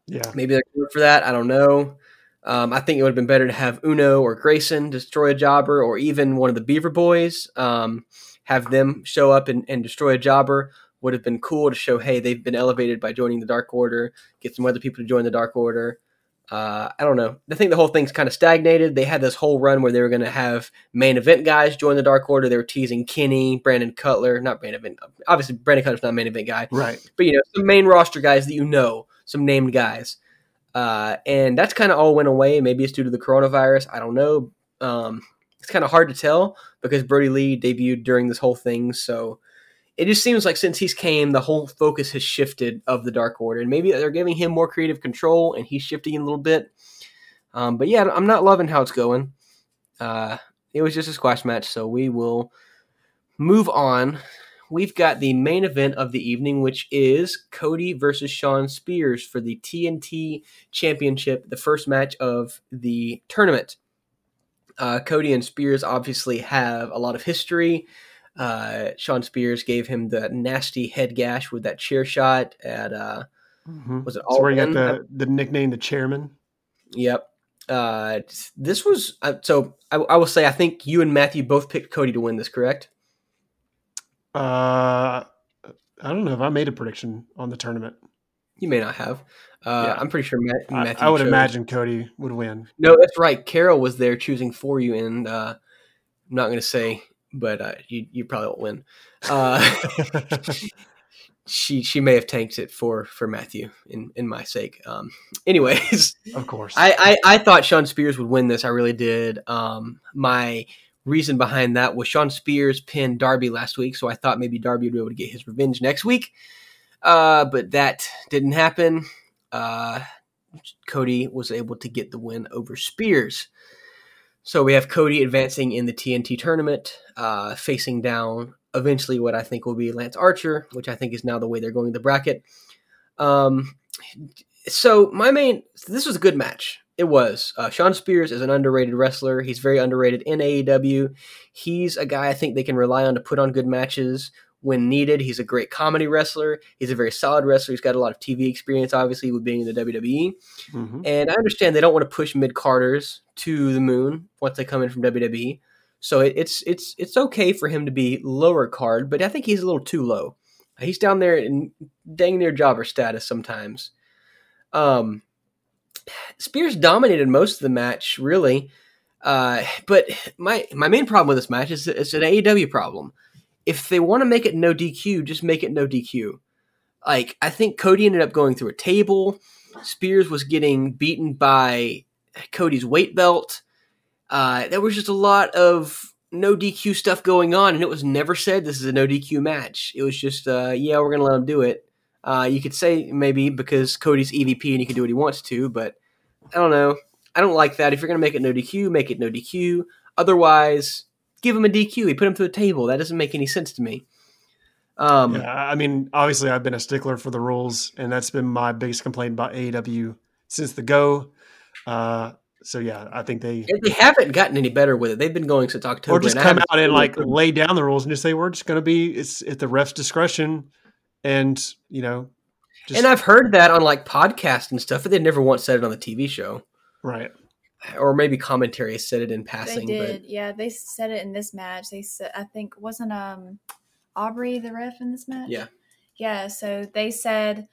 Yeah. Maybe they're good for that. I don't know. Um, I think it would have been better to have Uno or Grayson destroy a jobber, or even one of the Beaver Boys. Um, have them show up and, and destroy a jobber would have been cool to show, hey, they've been elevated by joining the Dark Order. Get some other people to join the Dark Order. Uh, I don't know. I think the whole thing's kind of stagnated. They had this whole run where they were going to have main event guys join the Dark Order. They were teasing Kenny, Brandon Cutler, not main event. Obviously, Brandon Cutler's not a main event guy Right. but you know some main roster guys that you know, some named guys, uh, and that's kind of all went away. Maybe it's due to the coronavirus. I don't know. Um, it's kind of hard to tell because Brodie Lee debuted during this whole thing, so it just seems like since he's came, the whole focus has shifted of the Dark Order, and maybe they're giving him more creative control, and he's shifting a little bit. Um, but yeah, I'm not loving how it's going. Uh, it was just a squash match, so we will move on we've got the main event of the evening, which is Cody versus Shawn Spears for the TNT Championship, the first match of the tournament. Uh, Cody and Spears obviously have a lot of history. Uh, Shawn Spears gave him the nasty head gash with that chair shot at, uh, Mhm. was it That's where got the, the nickname the chairman. Yep. Uh, this was, uh, so I, I will say, I think you and Matthew both picked Cody to win this, correct? Uh, I don't know if I made a prediction on the tournament. You may not have. Uh, Yeah. I'm pretty sure Matt, I, Matthew I would chose- imagine Cody would win. No, that's right. Carol was there choosing for you, and uh, I'm not going to say, but uh, you you probably won't win. Uh, she she may have tanked it for for Matthew in in my sake. Um, anyways, of course. I, I I thought Shawn Spears would win this. I really did. Um, my reason behind that was Shawn Spears pinned Darby last week, so I thought maybe Darby would be able to get his revenge next week. Uh, but that didn't happen. Uh, Cody was able to get the win over Spears. So we have Cody advancing in the TNT tournament, uh, facing down eventually what I think will be Lance Archer, which I think is now the way they're going the bracket. Um, so my main, this was a good match. It was. Uh, Shawn Spears is an underrated wrestler. He's very underrated in AEW. He's a guy I think they can rely on to put on good matches when needed. He's a great comedy wrestler. He's a very solid wrestler. He's got a lot of TV experience, obviously, with being in the WWE. Mm-hmm. And I understand they don't want to push mid carders to the moon once they come in from WWE. So it, it's it's it's okay for him to be lower card, but I think he's a little too low. He's down there in dang near jobber status sometimes. Um, Spears dominated most of the match, really. Uh, but my my main problem with this match is it's an AEW problem. If they want to make it no DQ, just make it no DQ. Like I think Cody ended up going through a table. Spears was getting beaten by Cody's weight belt. Uh, there was just a lot of no DQ stuff going on, and it was never said this is a no DQ match. It was just, uh, yeah, we're gonna let him do it. Uh, you could say maybe because Cody's EVP and he can do what he wants to, but I don't know. I don't like that. If you're gonna make it no DQ, make it no DQ. Otherwise, give him a DQ. He put him through a table. That doesn't make any sense to me. Um, yeah, I mean, obviously, I've been a stickler for the rules, and that's been my biggest complaint about AEW since the go. Uh, so yeah, I think they they haven't gotten any better with it. They've been going since October. Or just come out and like lay down the rules and just say we're just going to be it's at the ref's discretion, and you know. Just, and I've heard that on like podcasts and stuff, but they never once said it on the TV show. Right. Or maybe commentary said it in passing. They did, but... yeah. They said it in this match. They said, I think, wasn't um Aubrey the ref in this match? Yeah. Yeah. So they said,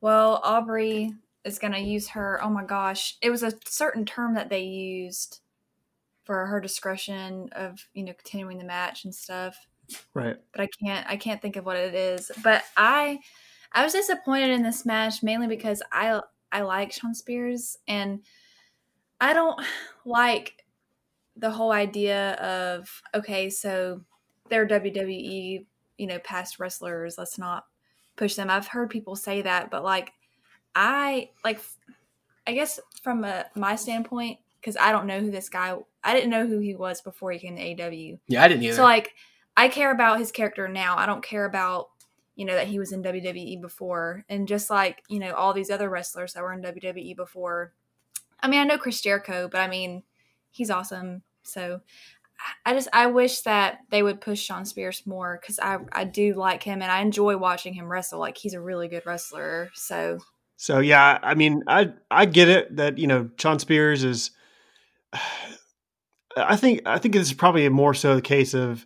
well, Aubrey is going to use her. Oh my gosh, it was a certain term that they used for her discretion of you know continuing the match and stuff. Right. But I can't I can't think of what it is. But I I was disappointed in this match mainly because I I like Shawn Spears and I don't like the whole idea of okay, so they're WWE, you know, past wrestlers. Let's not push them. I've heard people say that, but like I like I guess from a, my standpoint because I don't know who this guy I didn't know who he was before he came to AW. Yeah, I didn't either. So like I care about his character now. I don't care about you know that he was in WWE before and just like, you know, all these other wrestlers that were in WWE before. I mean, I know Chris Jericho, but I mean, he's awesome. So I just I wish that they would push Shawn Spears more because I I do like him and I enjoy watching him wrestle. Like he's a really good wrestler. So so yeah, I mean, I I get it that you know Shawn Spears is. I think I think this is probably more so the case of,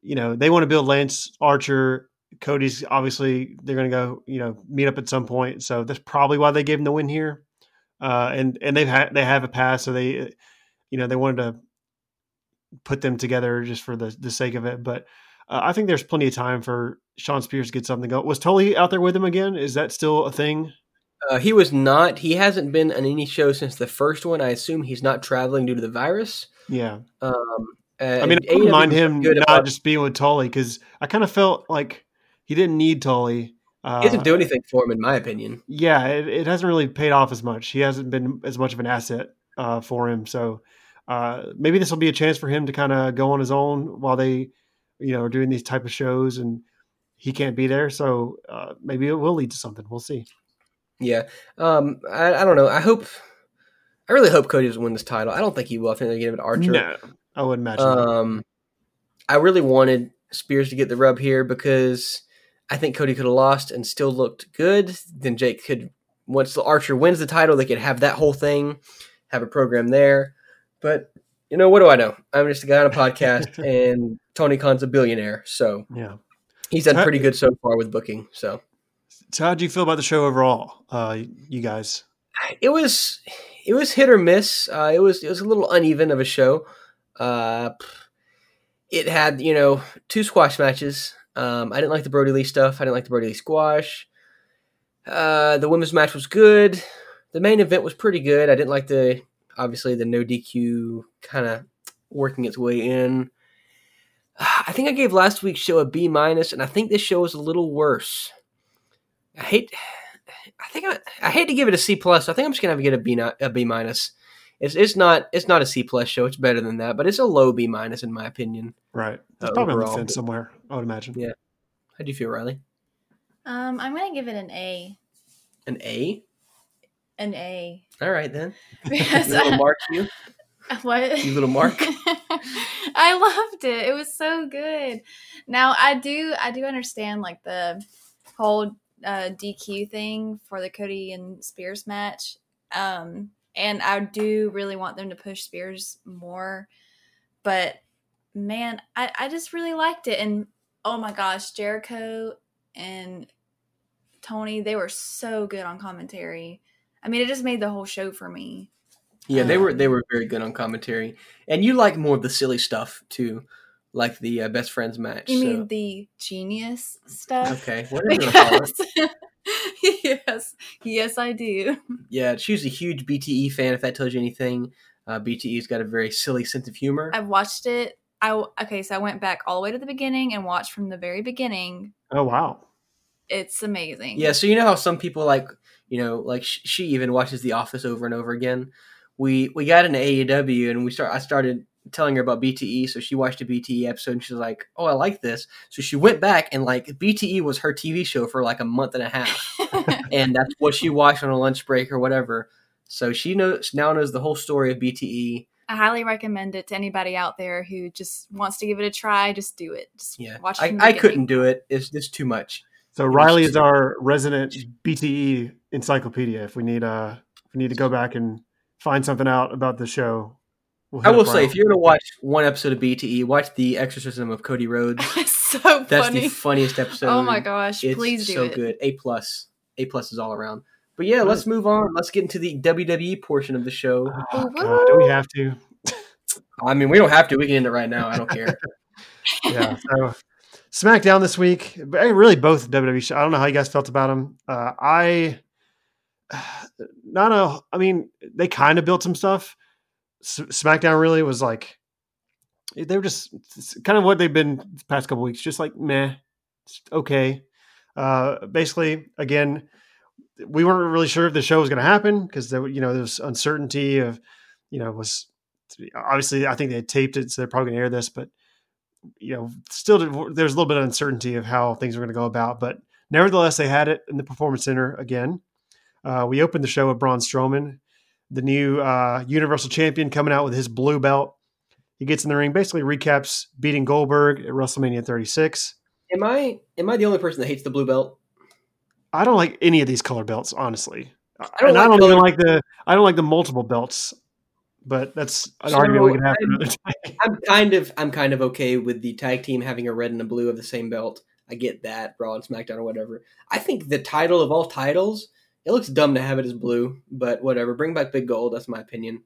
you know, they want to build Lance Archer. Cody's obviously they're going to go, you know, meet up at some point. So that's probably why they gave him the win here. Uh, and and they've had they have a pass, so they, you know, they wanted to put them together just for the the sake of it. But uh, I think there's plenty of time for Shawn Spears to get something going. Was Tully out there with him again? Is that still a thing? Uh, he was not. He hasn't been on any show since the first one. I assume he's not traveling due to the virus. Yeah. Um, I mean, I wouldn't mind him not about, just being with Tully because I kind of felt like he didn't need Tully. Uh, he doesn't do anything for him, in my opinion. Yeah, it, it, hasn't really paid off as much. He hasn't been as much of an asset uh, for him. So uh, maybe this will be a chance for him to kind of go on his own while they, you know, are doing these type of shows and he can't be there. So uh, maybe it will lead to something. We'll see. Yeah. Um, I, I don't know. I hope, I really hope Cody doesn't win this title. I don't think he will. I think they give it to Archer. No, I wouldn't imagine. Um, I really wanted Spears to get the rub here because I think Cody could have lost and still looked good. Then Jake could, once the Archer wins the title, they could have that whole thing, have a program there. But you know, what do I know? I'm just a guy on a podcast, and Tony Khan's a billionaire, so yeah, he's done pretty good so far with booking. So so, how do you feel about the show overall, uh, you guys? It was it was hit or miss. Uh, it was it was a little uneven of a show. Uh, it had you know two squash matches. Um, I didn't like the Brodie Lee stuff. I didn't like the Brodie Lee squash. Uh, the women's match was good. The main event was pretty good. I didn't like the obviously the no DQ kind of working its way in. I think I gave last week's show a B minus, and I think this show is a little worse. I hate. I think I, I hate to give it a C plus. I think I'm just gonna have to get a B not, a B minus. It's it's not it's not a C plus show. It's better than that, but it's a low B minus in my opinion. Right. It's Uh, probably the overall, fence somewhere. I would imagine. Yeah. How do you feel, Riley? Um, I'm gonna give it an A. An A. An A. All right then. Because You little Mark, you. what? You little Mark. I loved it. It was so good. Now I do I do understand like the whole uh, DQ thing for the Cody and Spears match. Um, and I do really want them to push Spears more. But man, I, I just really liked it. And oh my gosh, Jericho and Tony, they were so good on commentary. I mean, it just made the whole show for me. Yeah, they were Um, they were very good on commentary, and you like more of the silly stuff too, like the uh, best friends match. You so- mean the genius stuff? okay, whatever you wanna call it. Because yes, yes, I do. Yeah, she's a huge BTE fan. If that tells you anything, uh, BTE's got a very silly sense of humor. I've watched it. I okay, so I went back all the way to the beginning and watched from the very beginning. Oh wow. It's amazing. Yeah, so you know how some people like, you know, like sh- she even watches The Office over and over again. We we got into AEW and we start. I started telling her about BTE, so she watched a BTE episode and she's like, "Oh, I like this." So she went back and like BTE was her TV show for like a month and a half, and that's what she watched on a lunch break or whatever. So she knows now knows the whole story of. BTE. I highly recommend it to anybody out there who just wants to give it a try. Just do it. Just Yeah, watch it I, I couldn't do it. It's just too much. So was Riley just- is our resident BTE encyclopedia. If we need uh if we need to go back and find something out about the show, we'll I will say, if you're gonna watch one episode of BTE, watch the Exorcism of Cody Rhodes. It's so That's funny. the funniest episode. oh my gosh! It's Please do so it. good. A plus. A plus is all around. But yeah, let's move on. Let's get into the WWE portion of the show. Oh, God, do we have to? I mean, we don't have to. We can end it right now. I don't care. yeah. So SmackDown this week, really both WWE. Shows. I don't know how you guys felt about them. Uh, I not a. I mean, they kind of built some stuff. S- SmackDown really was like they were just kind of what they've been the past couple weeks, just like meh, it's okay. Uh, basically, again, we weren't really sure if the show was going to happen because there, you know, there was uncertainty of, you know, was obviously I think they taped it, so they're probably going to air this, but you know, still there's a little bit of uncertainty of how things are going to go about. But nevertheless, they had it in the Performance Center again. Uh, we opened the show with Braun Strowman, the new uh, Universal Champion, coming out with his blue belt. He gets in the ring, basically recaps beating Goldberg at WrestleMania 36. am I am I the only person that hates the blue belt? I don't like any of these color belts, honestly. don't and I don't even like the I don't like the multiple belts. But that's an So, argument we can have I'm- another time. I'm kind of I'm kind of okay with the tag team having a red and a blue of the same belt. I get that, Raw and SmackDown or whatever. I think the title of all titles, it looks dumb to have it as blue, but whatever. Bring back Big Gold. That's my opinion.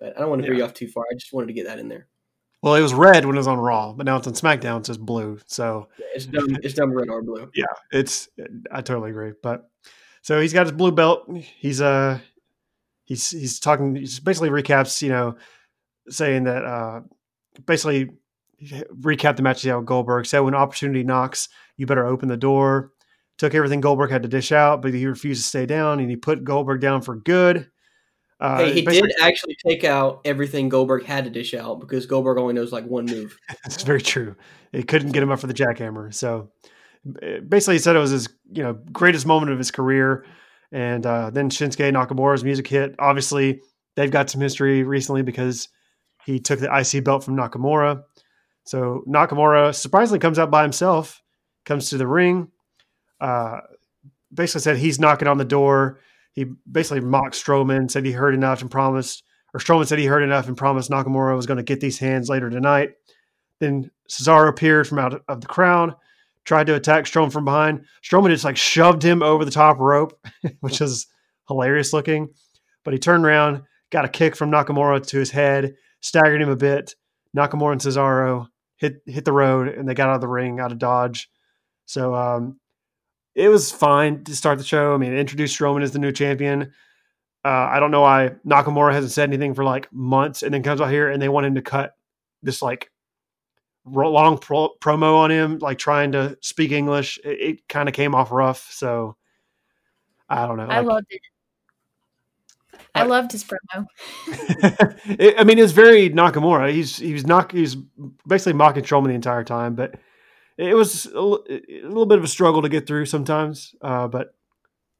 But I don't want to veer Yeah. you off too far. I just wanted to get that in there. Well, it was red when it was on Raw, but now it's on SmackDown. It says blue. So Yeah, It's dumb. It's dumb red or blue. yeah, it's I totally agree. But so he's got his blue belt. He's uh he's he's talking. He's basically recaps. You know, saying that uh basically recap the match he had with Goldberg. Said when opportunity knocks, you better open the door. Took everything Goldberg had to dish out, but he refused to stay down, and he put Goldberg down for good. Uh, hey, he did actually take out everything Goldberg had to dish out because Goldberg only knows like one move. It's very true. He couldn't get him up for the jackhammer. So uh, basically, he said it was his you know greatest moment of his career. And uh, then Shinsuke Nakamura's music hit. Obviously, they've got some history recently because he took the IC belt from Nakamura. So Nakamura surprisingly comes out by himself, comes to the ring. Uh, basically said he's knocking on the door. He basically mocked Strowman, said he heard enough and promised, or Strowman said he heard enough and promised Nakamura was going to get these hands later tonight. Then Cesaro appeared from out of the crowd, tried to attack Strowman from behind. Strowman just like shoved him over the top rope, which is hilarious looking. But he turned around, got a kick from Nakamura to his head, staggered him a bit. Nakamura and Cesaro hit hit the road, and they got out of the ring, out of dodge. So um, it was fine to start the show. I mean, it introduced Strowman as the new champion. Uh, I don't know why Nakamura hasn't said anything for like months, and then comes out here and they want him to cut this like long pro- promo on him, like trying to speak English. It, it kind of came off rough. So I don't know. I like- loved it. I loved his promo. it, I mean, it's very Nakamura. He's he's not he's basically mocking Strowman the entire time, but it was a little bit of a struggle to get through sometimes. Uh, but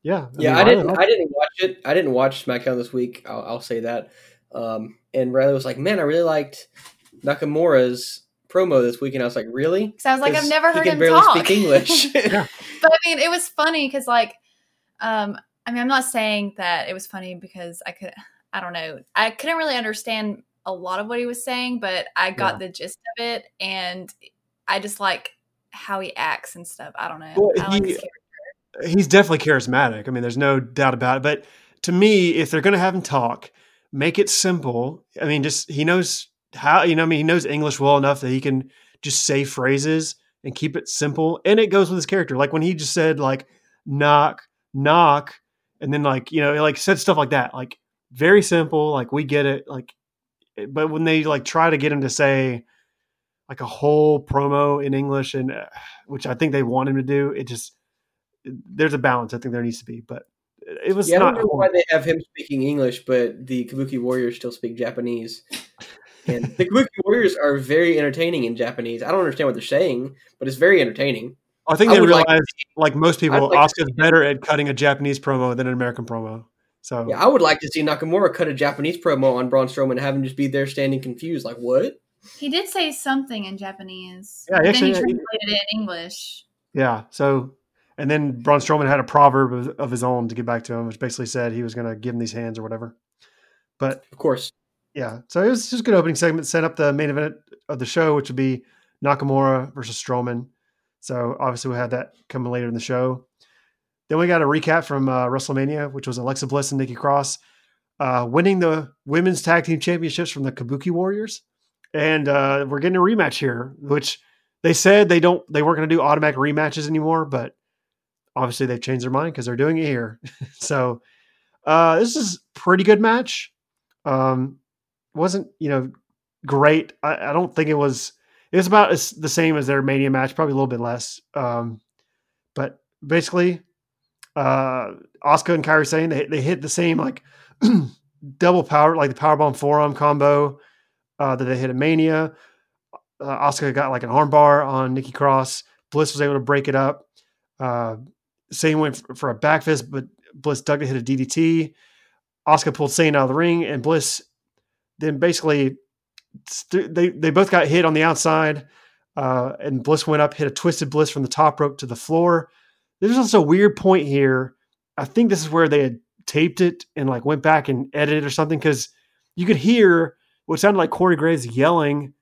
yeah, Yeah, mean, I didn't. like- I didn't watch it. I didn't watch SmackDown this week. I'll, I'll say that. Um, and Riley was like, "Man, I really liked Nakamura's promo this week," and I was like, "Really?" Because I was like, "I've never he heard can him barely talk. speak English. but I mean, it was funny because, like, um, I mean, I'm not saying that it was funny because I could, I don't know, I couldn't really understand a lot of what he was saying, but I got Yeah. the gist of it, and I just like how he acts and stuff. I don't know. Well, I like he- he's definitely charismatic. I mean, there's no doubt about it. But to me, if they're going to have him talk, make it simple. I mean, just he knows how. You know, I mean, he knows English well enough that he can just say phrases and keep it simple, and it goes with his character. Like when he just said like knock knock, and then like you know, like said stuff like that, like very simple. Like we get it. Like, eh, but when they like try to get him to say like a whole promo in English, and uh, which I think they want him to do, it just there's a balance. I think there needs to be, but it was yeah, I not. don't know why they have him speaking English, but the Kabuki Warriors still speak Japanese. And the Kabuki Warriors are very entertaining in Japanese. I don't understand what they're saying, but it's very entertaining. I think I they would like realize, like, most people, like Asuka's better at cutting a Japanese promo than an American promo. So Yeah, I would like to see Nakamura cut a Japanese promo on Braun Strowman and have him just be there standing confused, like what? He did say something in Japanese. Yeah, but then actually, he yeah, he- translated it in English. yeah, so and then Braun Strowman had a proverb of, of his own to get back to him, which basically said he was going to give him these hands or whatever. But Of course. yeah, so it was just a good opening segment. Set up the main event of the show, which would be Nakamura versus Strowman. So obviously we had that coming later in the show. Then we got a recap from uh, WrestleMania, which was Alexa Bliss and Nikki Cross uh, winning the women's tag team championships from the Kabuki Warriors, and uh, we're getting a rematch here, which they said they don't they weren't going to do automatic rematches anymore, but obviously they've changed their mind because they're doing it here. so uh, this is pretty good match. Um, wasn't you know great. I, I don't think it was. It was about as, the same as their Mania match, probably a little bit less. Um, but basically, uh, Asuka and Kairi saying they they hit the same like double power, like the powerbomb forearm combo uh, that they hit at Mania. Uh, Asuka got like an armbar on Nikki Cross. Bliss was able to break it up. Uh, Sane went for, for a back fist, but Bliss dug to hit a DDT. Asuka pulled Sane out of the ring, and Bliss then basically st- they they both got hit on the outside, uh, and Bliss went up, hit a twisted Bliss from the top rope to the floor. There's also a weird point here. I think this is where they had taped it and like went back and edited or something because you could hear what sounded like Corey Graves yelling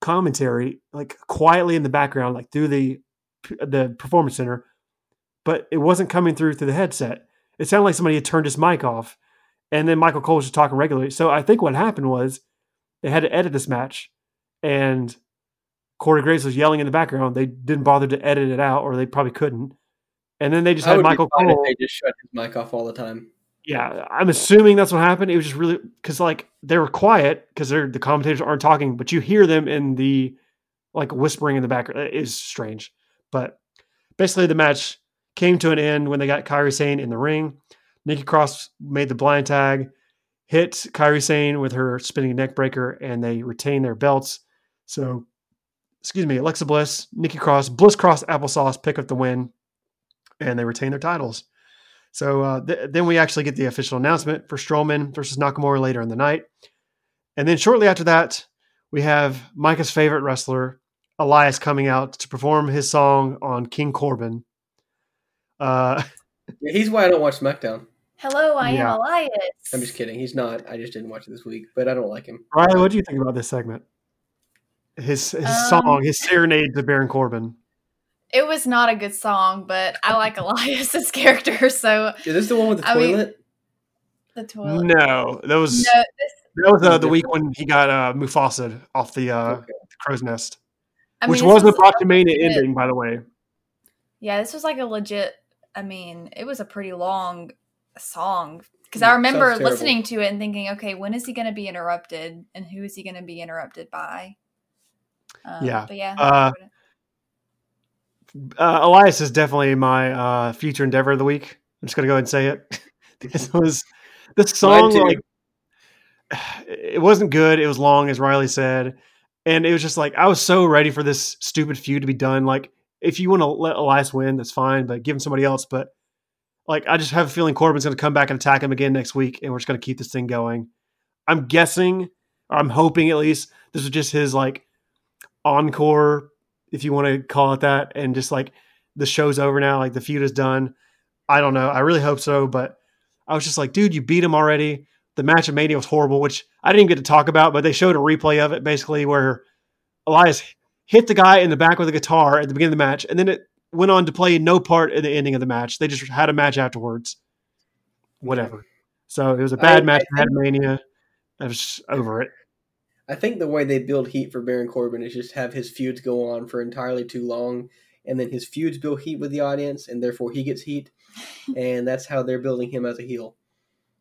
commentary like quietly in the background, like through the the performance center, but it wasn't coming through through the headset. It sounded like somebody had turned his mic off, and then Michael Cole was just talking regularly. So I think what happened was they had to edit this match, and Corey Graves was yelling in the background. They didn't bother to edit it out, or they probably couldn't. And then they just I had Michael Cole. they just shut his mic off all the time. Yeah, I'm assuming that's what happened. It was just really because like they were quiet because they're the commentators aren't talking, but you hear them in the like whispering in the background. It is strange, but basically the match came to an end when they got Kairi Sane in the ring. Nikki Cross made the blind tag, hit Kairi Sane with her spinning neck breaker, and they retain their belts. So, excuse me, Alexa Bliss, Nikki Cross, Bliss Cross, Applesauce pick up the win, and they retain their titles. So uh, th- then we actually get the official announcement for Strowman versus Nakamura later in the night. And then shortly after that, we have Micah's favorite wrestler, Elias, coming out to perform his song on King Corbin. Uh, Yeah, he's why I don't watch SmackDown. Hello, I Yeah. am Elias. I'm just kidding. He's not. I just didn't watch it this week, but I don't like him. Riley, what do you think about this segment? His his Um, song, his serenade to Baron Corbin. It was not a good song, but I like Elias's character, so Is this the one with the I mean- toilet? the toilet. No, that was No, this, that was uh, It's the week when he got uh, Mufasa off the uh, Okay. crow's nest, I which mean, this was the was Brock Mania legit- ending, by the way. Yeah, this was like a legit. I mean, it was a pretty long song because Mm, I remember listening to it and thinking, okay, when is he going to be interrupted, and who is he going to be interrupted by? Um, Yeah. But yeah. Uh, uh, Elias is definitely my uh, future endeavor of the week. I'm just gonna go ahead and say it. this was this song like it wasn't good. It was long, as Riley said, and it was just like I was so ready for this stupid feud to be done. Like, if you want to let Elias win, that's fine, but give him somebody else. But like, I just have a feeling Corbin's going to come back and attack him again next week, and we're just going to keep this thing going. I'm guessing, or I'm hoping at least, this was just his like encore, if you want to call it that, and just like the show's over now, like the feud is done. I don't know. I really hope so, but I was just like, dude, you beat him already. The match of Mania was horrible, which I didn't even get to talk about, but they showed a replay of it basically where Elias hit the guy in the back with a guitar at the beginning of the match, and then it went on to play no part in the ending of the match. They just had a match afterwards. Whatever. So it was a bad I- match. I had Mania. I was over it. I think the way they build heat for Baron Corbin is just have his feuds go on for entirely too long, and then his feuds build heat with the audience, and therefore he gets heat, and that's how they're building him as a heel.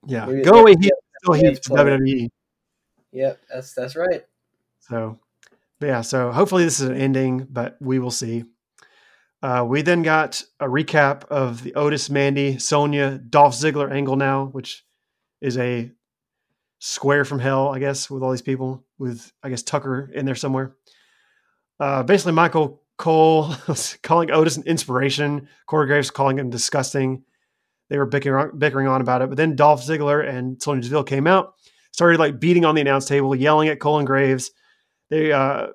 Yeah. Maybe Go that- away, heat. Still yeah, heat for play it. WWE. Yep, that's that's right. So, yeah, so hopefully this is an ending, but we will see. Uh, we then got a recap of the Otis, Mandy, Sonya, Dolph Ziggler angle now, which is a square from hell, I guess, with all these people, with I guess Tucker in there somewhere. Uh, basically, Michael Cole calling Otis an inspiration. Corey Graves calling him disgusting. They were bickering, bickering on about it, but then Dolph Ziggler and Sonya Deville came out, started like beating on the announce table, yelling at Cole and Graves. They uh,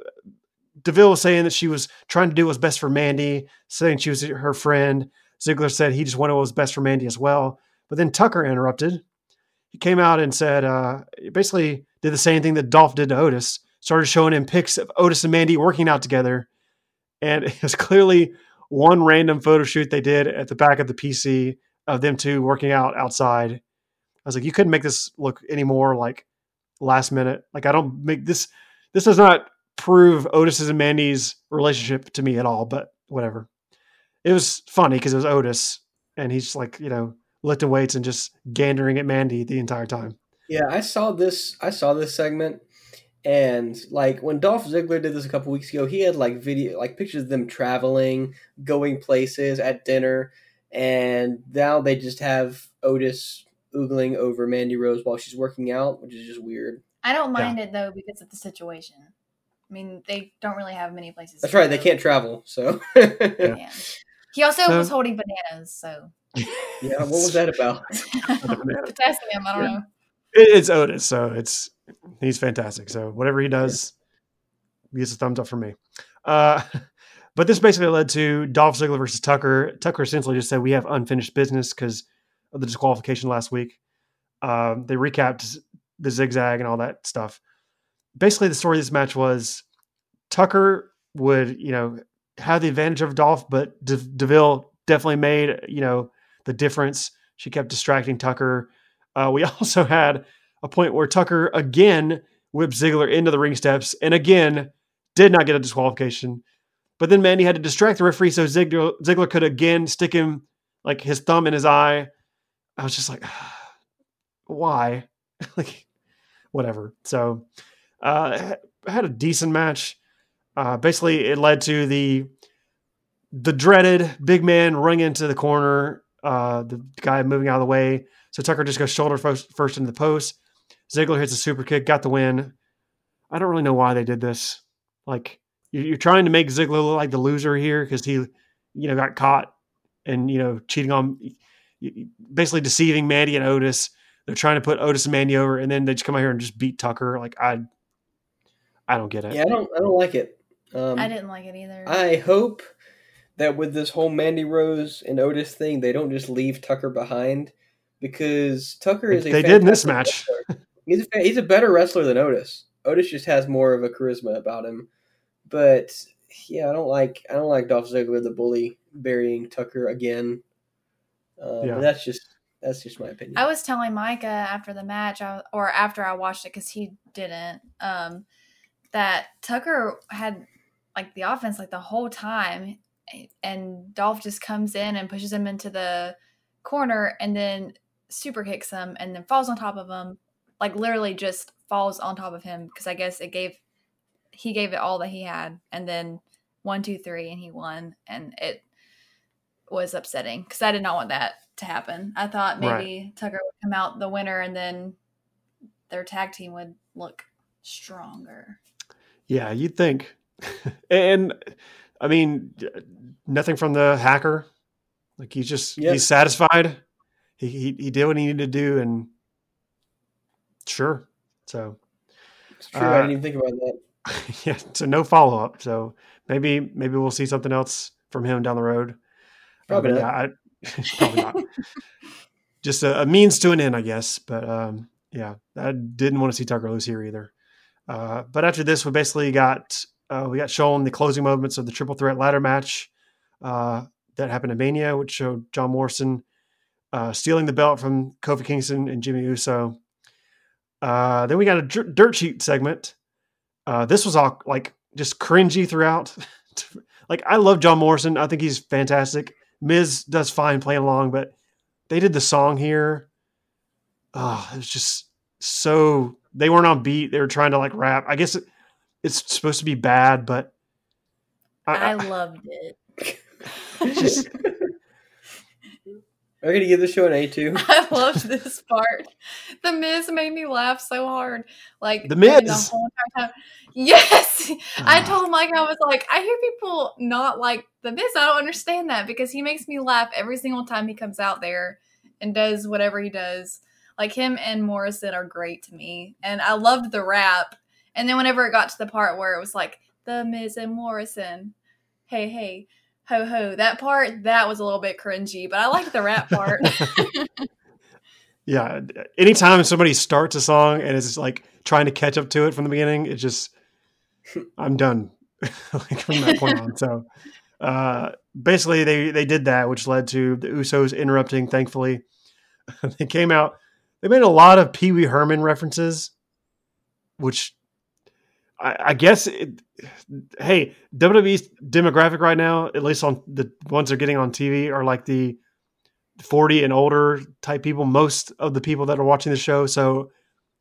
Deville was saying that she was trying to do what's best for Mandy, saying she was her friend. Ziggler said he just wanted what was best for Mandy as well. But then Tucker interrupted. He came out and said, uh, basically did the same thing that Dolph did to Otis. Started showing him pics of Otis and Mandy working out together. And it was clearly one random photo shoot they did at the back of the PC of them two working out outside. I was like, you couldn't make this look any more like last minute. Like I don't make this. This does not prove Otis's and Mandy's relationship to me at all. But whatever. It was funny because it was Otis, and he's like you know lifting weights and just gandering at Mandy the entire time. Yeah, I saw this. I saw this segment, and like when Dolph Ziggler did this a couple weeks ago, he had like video, like pictures of them traveling, going places at dinner, and now they just have Otis oogling over Mandy Rose while she's working out, which is just weird. I don't mind it though because of the situation. I mean, they don't really have many places. That's to right. They can't travel, so Yeah. He also So- was holding bananas, so yeah. What was that about? potassium. I don't Yeah. know. It's Otis, so it's he's fantastic. So whatever he does, he gets a thumbs up from me. Uh, but this basically led to Dolph Ziggler versus Tucker. Tucker essentially just said we have unfinished business because of the disqualification last week. Um, they recapped the zigzag and all that stuff. Basically, the story of this match was Tucker would, you know, have the advantage of Dolph, but De- Deville definitely made, you know, the difference. She kept distracting Tucker. Uh, we also had a point where Tucker again whipped Ziggler into the ring steps and again did not get a disqualification. But then Mandy had to distract the referee so Ziggler, Ziggler could again stick him like his thumb in his eye. I was just like, why? like, whatever. So, uh, I had a decent match. Uh, basically, it led to the the dreaded big man running into the corner. Uh, the guy moving out of the way. So Tucker just goes shoulder first, first into the post. Ziggler hits a super kick, got the win. I don't really know why they did this. Like you- you're trying to make Ziggler look like the loser here because he, you know, got caught and you know cheating on, basically deceiving Mandy and Otis. They're trying to put Otis and Mandy over, and then they just come out here and just beat Tucker. Like I, I don't get it. Yeah, I don't. I don't like it. Um, I didn't like it either. I hope that with this whole Mandy Rose and Otis thing, they don't just leave Tucker behind because Tucker is a They did in this match. He's a, fa- he's a better wrestler than Otis. Otis just has more of a charisma about him. But yeah, I don't like I don't like Dolph Ziggler the bully burying Tucker again. Uh, Yeah. That's just that's just my opinion. I was telling Micah after the match, I, or after I watched it, because he didn't, um, that Tucker had like the offense like the whole time, and Dolph just comes in and pushes him into the corner, and then super kicks him, and then falls on top of him, like literally just falls on top of him because I guess it gave he gave it all that he had, and then one, two, three, and he won, and it was upsetting because I did not want that to happen. I thought maybe Right. Tucker would come out the winner, and then their tag team would look stronger. Yeah, you'd think. and I mean, nothing from the hacker. Like he's just Yep. he's satisfied. He, he he did what he needed to do, and sure. So It's true. I Uh, didn't even think about that. yeah, so no follow up. So maybe maybe we'll see something else from him down the road. Uh, Probably not. yeah, I, probably not. Just a, a means to an end, I guess. But um, yeah, I didn't want to see Tucker lose here either. Uh, but after this, we basically got uh, we got shown the closing moments of the triple threat ladder match uh, that happened at Mania, which showed John Morrison uh, stealing the belt from Kofi Kingston and Jimmy Uso. Uh, then we got a dirt sheet segment. Uh, this was all like just cringy throughout. like I love John Morrison. I think he's fantastic. Miz does fine playing along, but they did the song here. Oh, it was just so they weren't on beat. They were trying to like rap. I guess it, it's supposed to be bad, but I I, I, loved it. just Are you gonna give the show an A two? I loved this part. The Miz made me laugh so hard. Like The during Miz? whole entire time. Yes, I told Mike I was like, I hear people not like the Miz. I don't understand that because he makes me laugh every single time he comes out there and does whatever he does. Like him and Morrison are great to me, and I loved the rap. And then whenever it got to the part where it was like the Miz and Morrison, hey hey ho ho, that part that was a little bit cringy, but I like the rap part. yeah. Anytime somebody starts a song and is like trying to catch up to it from the beginning, it just I'm done like from that point on. So uh, basically, they they did that, which led to the Usos interrupting. Thankfully, they came out. They made a lot of Pee Wee Herman references, which I, I guess. It, hey, WWE's demographic right now, at least on the ones they're getting on TV, are like the 40 and older type people. Most of the people that are watching the show, so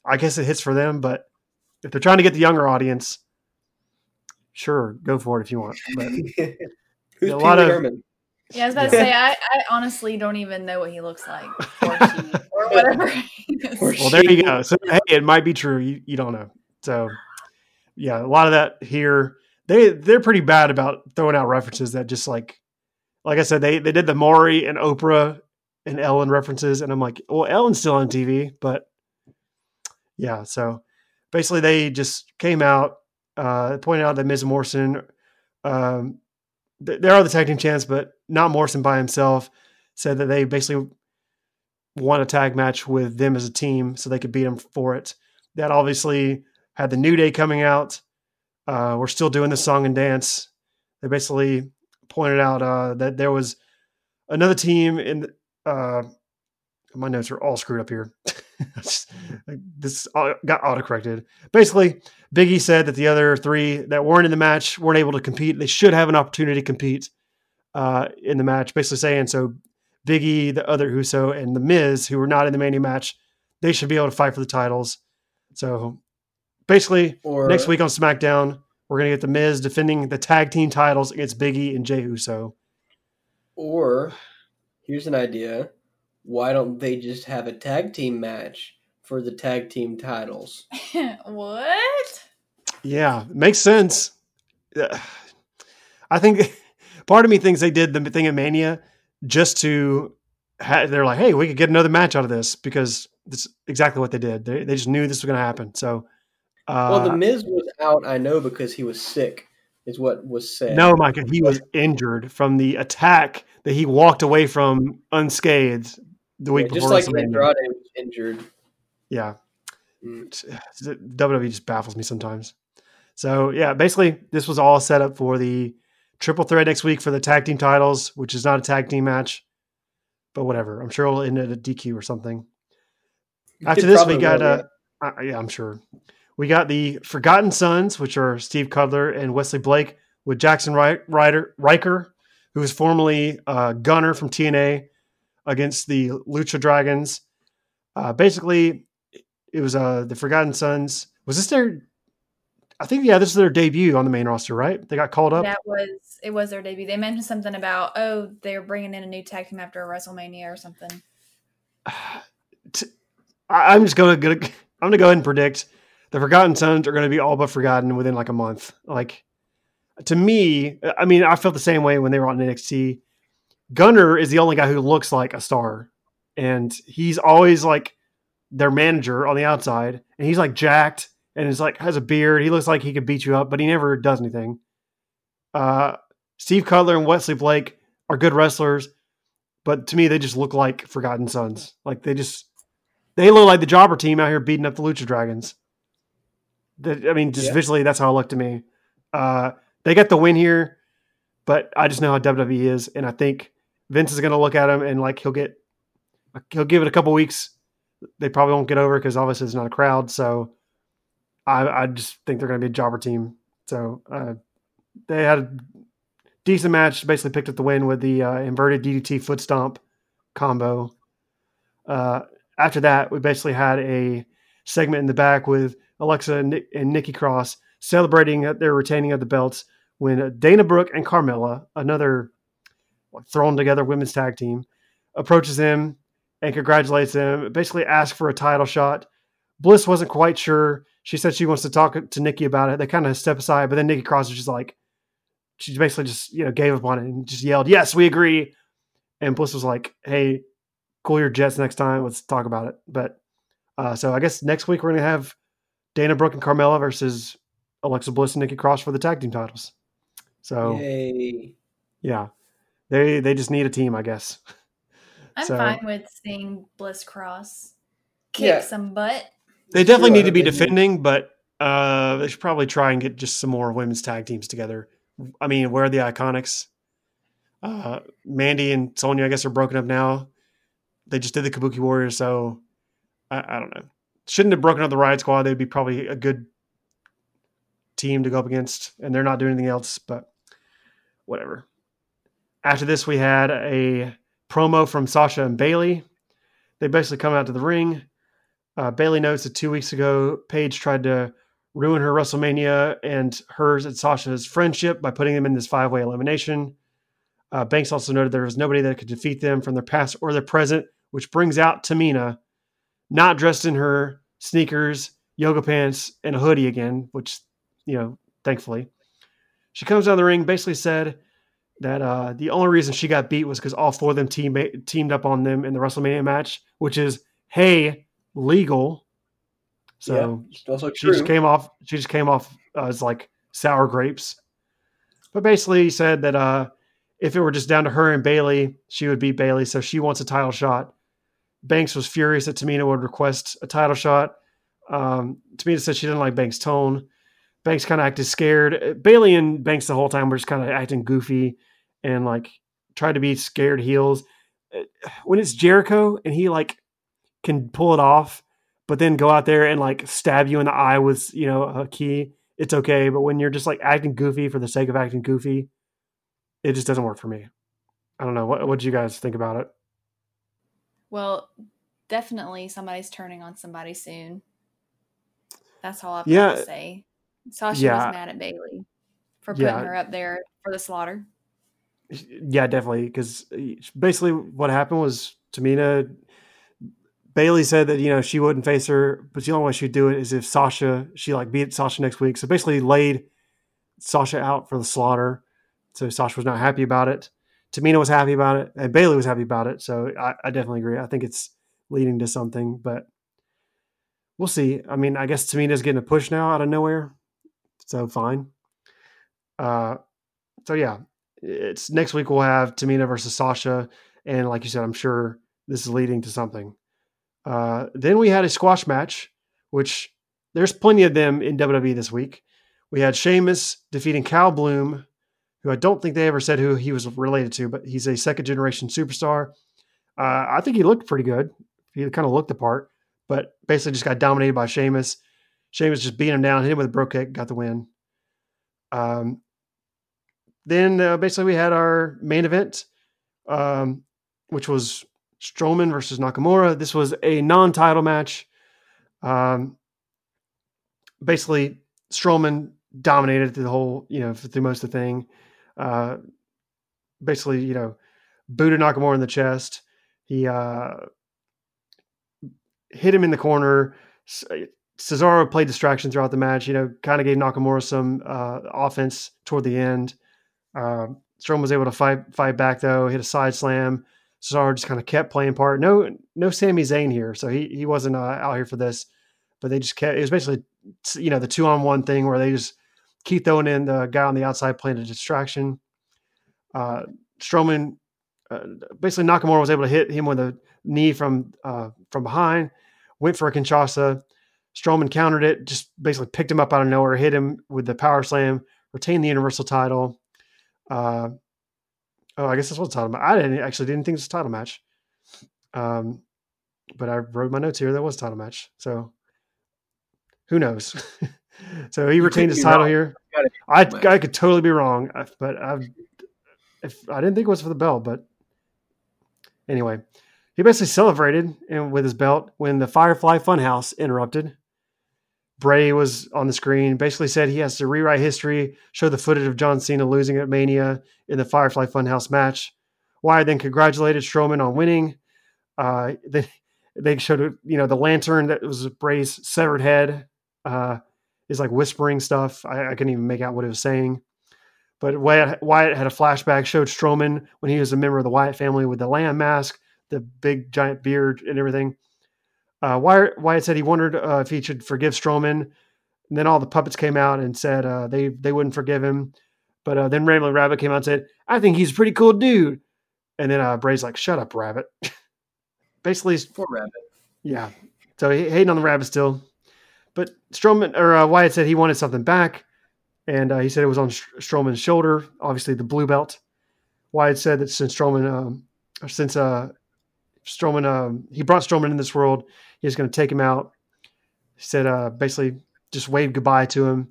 I guess it hits for them. But if they're trying to get the younger audience, sure, go for it if you want. But Who's A lot Wee of- Yeah, I was about to say I, I honestly don't even know what he looks like or she or whatever. he is. Well, there you go. So hey, it might be true. You, you don't know. So yeah, a lot of that here. They they're pretty bad about throwing out references that just like like I said, they they did the Maury and Oprah and Ellen references, and I'm like, well, Ellen's still on TV, but yeah. So basically, they just came out, uh, pointed out that Miz Morrison, um, th- they are the tag team champs, but not Morrison by himself. Said that they basically won a tag match with them as a team, so they could beat him for it. That obviously had the New Day coming out. Uh, we're still doing the song and dance. They basically pointed out uh, that there was another team in. Uh, my notes are all screwed up here. This got autocorrected. Basically, Biggie said that the other three that weren't in the match weren't able to compete. They should have an opportunity to compete uh, in the match. Basically saying so. Biggie, the other Uso, and the Miz, who were not in the main match, they should be able to fight for the titles. So basically, Or next week on SmackDown, we're gonna get the Miz defending the tag team titles against Biggie and Jey Uso. Or here's an idea: Why don't they just have a tag team match for the tag team titles? what? Yeah, makes sense. I think part of me thinks they did the thing at Mania just to. Ha- they're like, hey, we could get another match out of this because that's exactly what they did. They, they just knew this was going to happen. So, uh, well, the Miz was out. I know because he was sick. Is what was said. no, Micah, he was injured from the attack that he walked away from unscathed the week Yeah, before just like. Andrade was injured. Yeah. Mm. WWE just baffles me sometimes. So yeah, basically this was all set up for the triple threat next week for the tag team titles, which is not a tag team match, but whatever. I'm sure it'll end at a DQ or something. After this, we got uh, uh, yeah, I'm sure. We got the Forgotten Sons, which are Steve Cutler and Wesley Blake, with Jackson Ryder, Ryker, who was formerly uh, Gunner from TNA, against the Lucha Dragons. Uh, basically, it was uh, the Forgotten Sons. Was this their? I think yeah, this is their debut on the main roster, right? They got called up. That was it. Was their debut? They mentioned something about oh, they're bringing in a new tag team after WrestleMania or something. I'm just gonna, gonna I'm gonna go ahead and predict the Forgotten Sons are going to be all but forgotten within like a month. Like to me, I mean, I felt the same way when they were on NXT. Gunner is the only guy who looks like a star, and he's always like their manager on the outside, and he's like jacked and is like has a beard. He looks like he could beat you up, but he never does anything. Uh, Steve Cutler and Wesley Blake are good wrestlers, but to me, they just look like Forgotten Sons. Like they just they look like the jobber team out here beating up the Lucha Dragons. I mean, just yeah. visually, that's how it looked to me. Uh, they got the win here, but I just know how WWE is, and I think Vince is going to look at him and like he'll get he'll give it a couple weeks. They probably won't get over because obviously it's not a crowd. So I, I just think they're going to be a jobber team. So uh, they had a decent match. Basically, picked up the win with the uh, inverted DDT foot stomp combo. Uh, after that, we basically had a segment in the back with Alexa and, Nick, and Nikki Cross celebrating their retaining of the belts when Dana Brooke and Carmella, another thrown together women's tag team, approaches them and congratulates them. Basically, asks for a title shot. Bliss wasn't quite sure. She said she wants to talk to Nikki about it. They kind of step aside, but then Nikki Cross is just like, she basically just you know gave up on it and just yelled, "Yes, we agree." And Bliss was like, "Hey, cool your jets next time. Let's talk about it." But uh, so I guess next week we're gonna have Dana Brooke and Carmella versus Alexa Bliss and Nikki Cross for the tag team titles. So, Yay. yeah, they they just need a team, I guess. I'm so, fine with seeing Bliss Cross kick yeah. some butt. They definitely need to be defending, but uh, they should probably try and get just some more women's tag teams together. I mean, where are the Iconics? Uh, Mandy and Sonya, I guess, are broken up now. They just did the Kabuki Warriors, so I, I don't know. Shouldn't have broken up the Riot Squad. They'd be probably a good team to go up against, and they're not doing anything else, but whatever. After this, we had a promo from Sasha and Bayley. They basically come out to the ring. Uh, Bayley notes that two weeks ago, Paige tried to ruin her WrestleMania and hers and Sasha's friendship by putting them in this five way elimination. Uh, Banks also noted there was nobody that could defeat them from their past or their present, which brings out Tamina, not dressed in her sneakers, yoga pants, and a hoodie again, which, you know, thankfully. She comes down the ring, basically said that uh, the only reason she got beat was because all four of them team- teamed up on them in the WrestleMania match, which is, hey, legal. So yeah, she just came off. She just came off uh, as like sour grapes. But basically, said that uh, if it were just down to her and Bayley, she would beat Bayley. So she wants a title shot. Banks was furious that Tamina would request a title shot. Um, Tamina said she didn't like Banks' tone. Banks kind of acted scared. Bayley and Banks the whole time were just kind of acting goofy and like tried to be scared heels. When it's Jericho and he like can pull it off, but then go out there and like stab you in the eye with you know a key, it's okay. But when you're just like acting goofy for the sake of acting goofy, it just doesn't work for me. I don't know. What what do you guys think about it? Well, definitely somebody's turning on somebody soon. That's all I've yeah. got to say. Sasha yeah. was mad at Bayley for putting yeah. her up there for the slaughter. Yeah, definitely. Because uh, basically, what happened was Tamina Bayley said that you know she wouldn't face her, but the only way she'd do it is if Sasha she like beat Sasha next week. So basically, laid Sasha out for the slaughter. So Sasha was not happy about it. Tamina was happy about it, and Bayley was happy about it. So I, I definitely agree. I think it's leading to something, but we'll see. I mean, I guess Tamina's getting a push now out of nowhere, so fine. Uh, so yeah, it's next week we'll have Tamina versus Sasha, and like you said, I'm sure this is leading to something. Uh, then we had a squash match, which there's plenty of them in WWE this week. We had Sheamus defeating Cal Bloom who I don't think they ever said who he was related to, but he's a second generation superstar. Uh, I think he looked pretty good. He kind of looked the part, but basically just got dominated by Sheamus. Sheamus just beat him down, hit him with a Brogue Kick, got the win. Um, then uh, basically we had our main event, um, which was Strowman versus Nakamura. This was a non-title match. Um, basically, Strowman dominated the whole, you know, through most of the thing. Uh, basically, you know, booted Nakamura in the chest. He uh, hit him in the corner. Cesaro played distraction throughout the match. You know, kind of gave Nakamura some uh, offense toward the end. Uh, Strowman was able to fight fight back though. Hit a side slam. Cesaro just kind of kept playing part. No, no Sami Zayn here, so he he wasn't uh, out here for this. But they just kept. It was basically, you know, the two on one thing where they just keep throwing in the guy on the outside playing a distraction. Uh, Strowman, uh, basically Nakamura was able to hit him with a knee from uh, from behind. Went for a Kinshasa. Strowman countered it, just basically picked him up out of nowhere, hit him with the power slam, retained the Universal title. Uh, oh, I guess this was a title match. I didn't actually didn't think it was a title match. Um, but I wrote my notes here. That was a title match. So who knows? so he you retained his title wrong. here. I I could totally be wrong, but I if I didn't think it was for the belt, but anyway, he basically celebrated with his belt when the Firefly Funhouse interrupted. Bray was on the screen, basically said he has to rewrite history, show the footage of John Cena losing at Mania in the Firefly Funhouse match. Wyatt then congratulated Strowman on winning. Uh, they, they showed, you know, the lantern that was Bray's severed head uh, is like whispering stuff. I, I couldn't even make out what it was saying. But Wyatt, Wyatt had a flashback, showed Strowman when he was a member of the Wyatt family with the lamb mask, the big giant beard, and everything. Uh, Wyatt, Wyatt said he wondered uh, if he should forgive Strowman. And then all the puppets came out and said uh, they they wouldn't forgive him. But uh, then Rambling Rabbit came out and said, "I think he's a pretty cool dude." And then uh, Bray's like, "Shut up, Rabbit." Basically, poor Rabbit. Yeah. So he hating on the Rabbit still. But Strowman or uh, Wyatt said he wanted something back, and uh, he said it was on Strowman's shoulder. Obviously, the blue belt. Wyatt said that since Strowman, um, since uh, Strowman, um, he brought Strowman in this world, he was going to take him out. He said uh, basically just waved goodbye to him.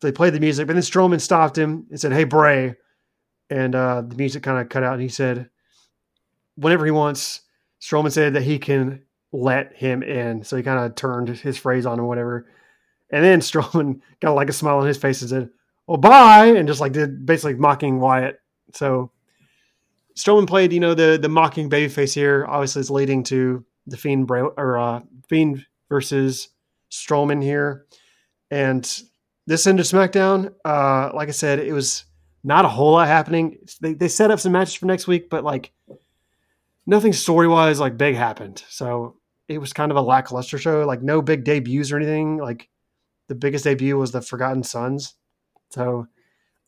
They played the music, but then Strowman stopped him and said, "Hey, Bray," and uh, the music kind of cut out. And he said, "Whenever he wants." Strowman said that he can let him in, so he kind of turned his phrase on him, whatever. And then Strowman got like a smile on his face and said, "Oh, bye," and just like did basically mocking Wyatt. So Strowman played, you know, the the mocking babyface here. Obviously, is leading to the Fiend or uh, Fiend versus Strowman here, and this ended SmackDown. Uh, like I said, it was not a whole lot happening. They they set up some matches for next week, but like nothing story wise like big happened. So it was kind of a lackluster show. Like no big debuts or anything. Like the biggest debut was the Forgotten Sons. So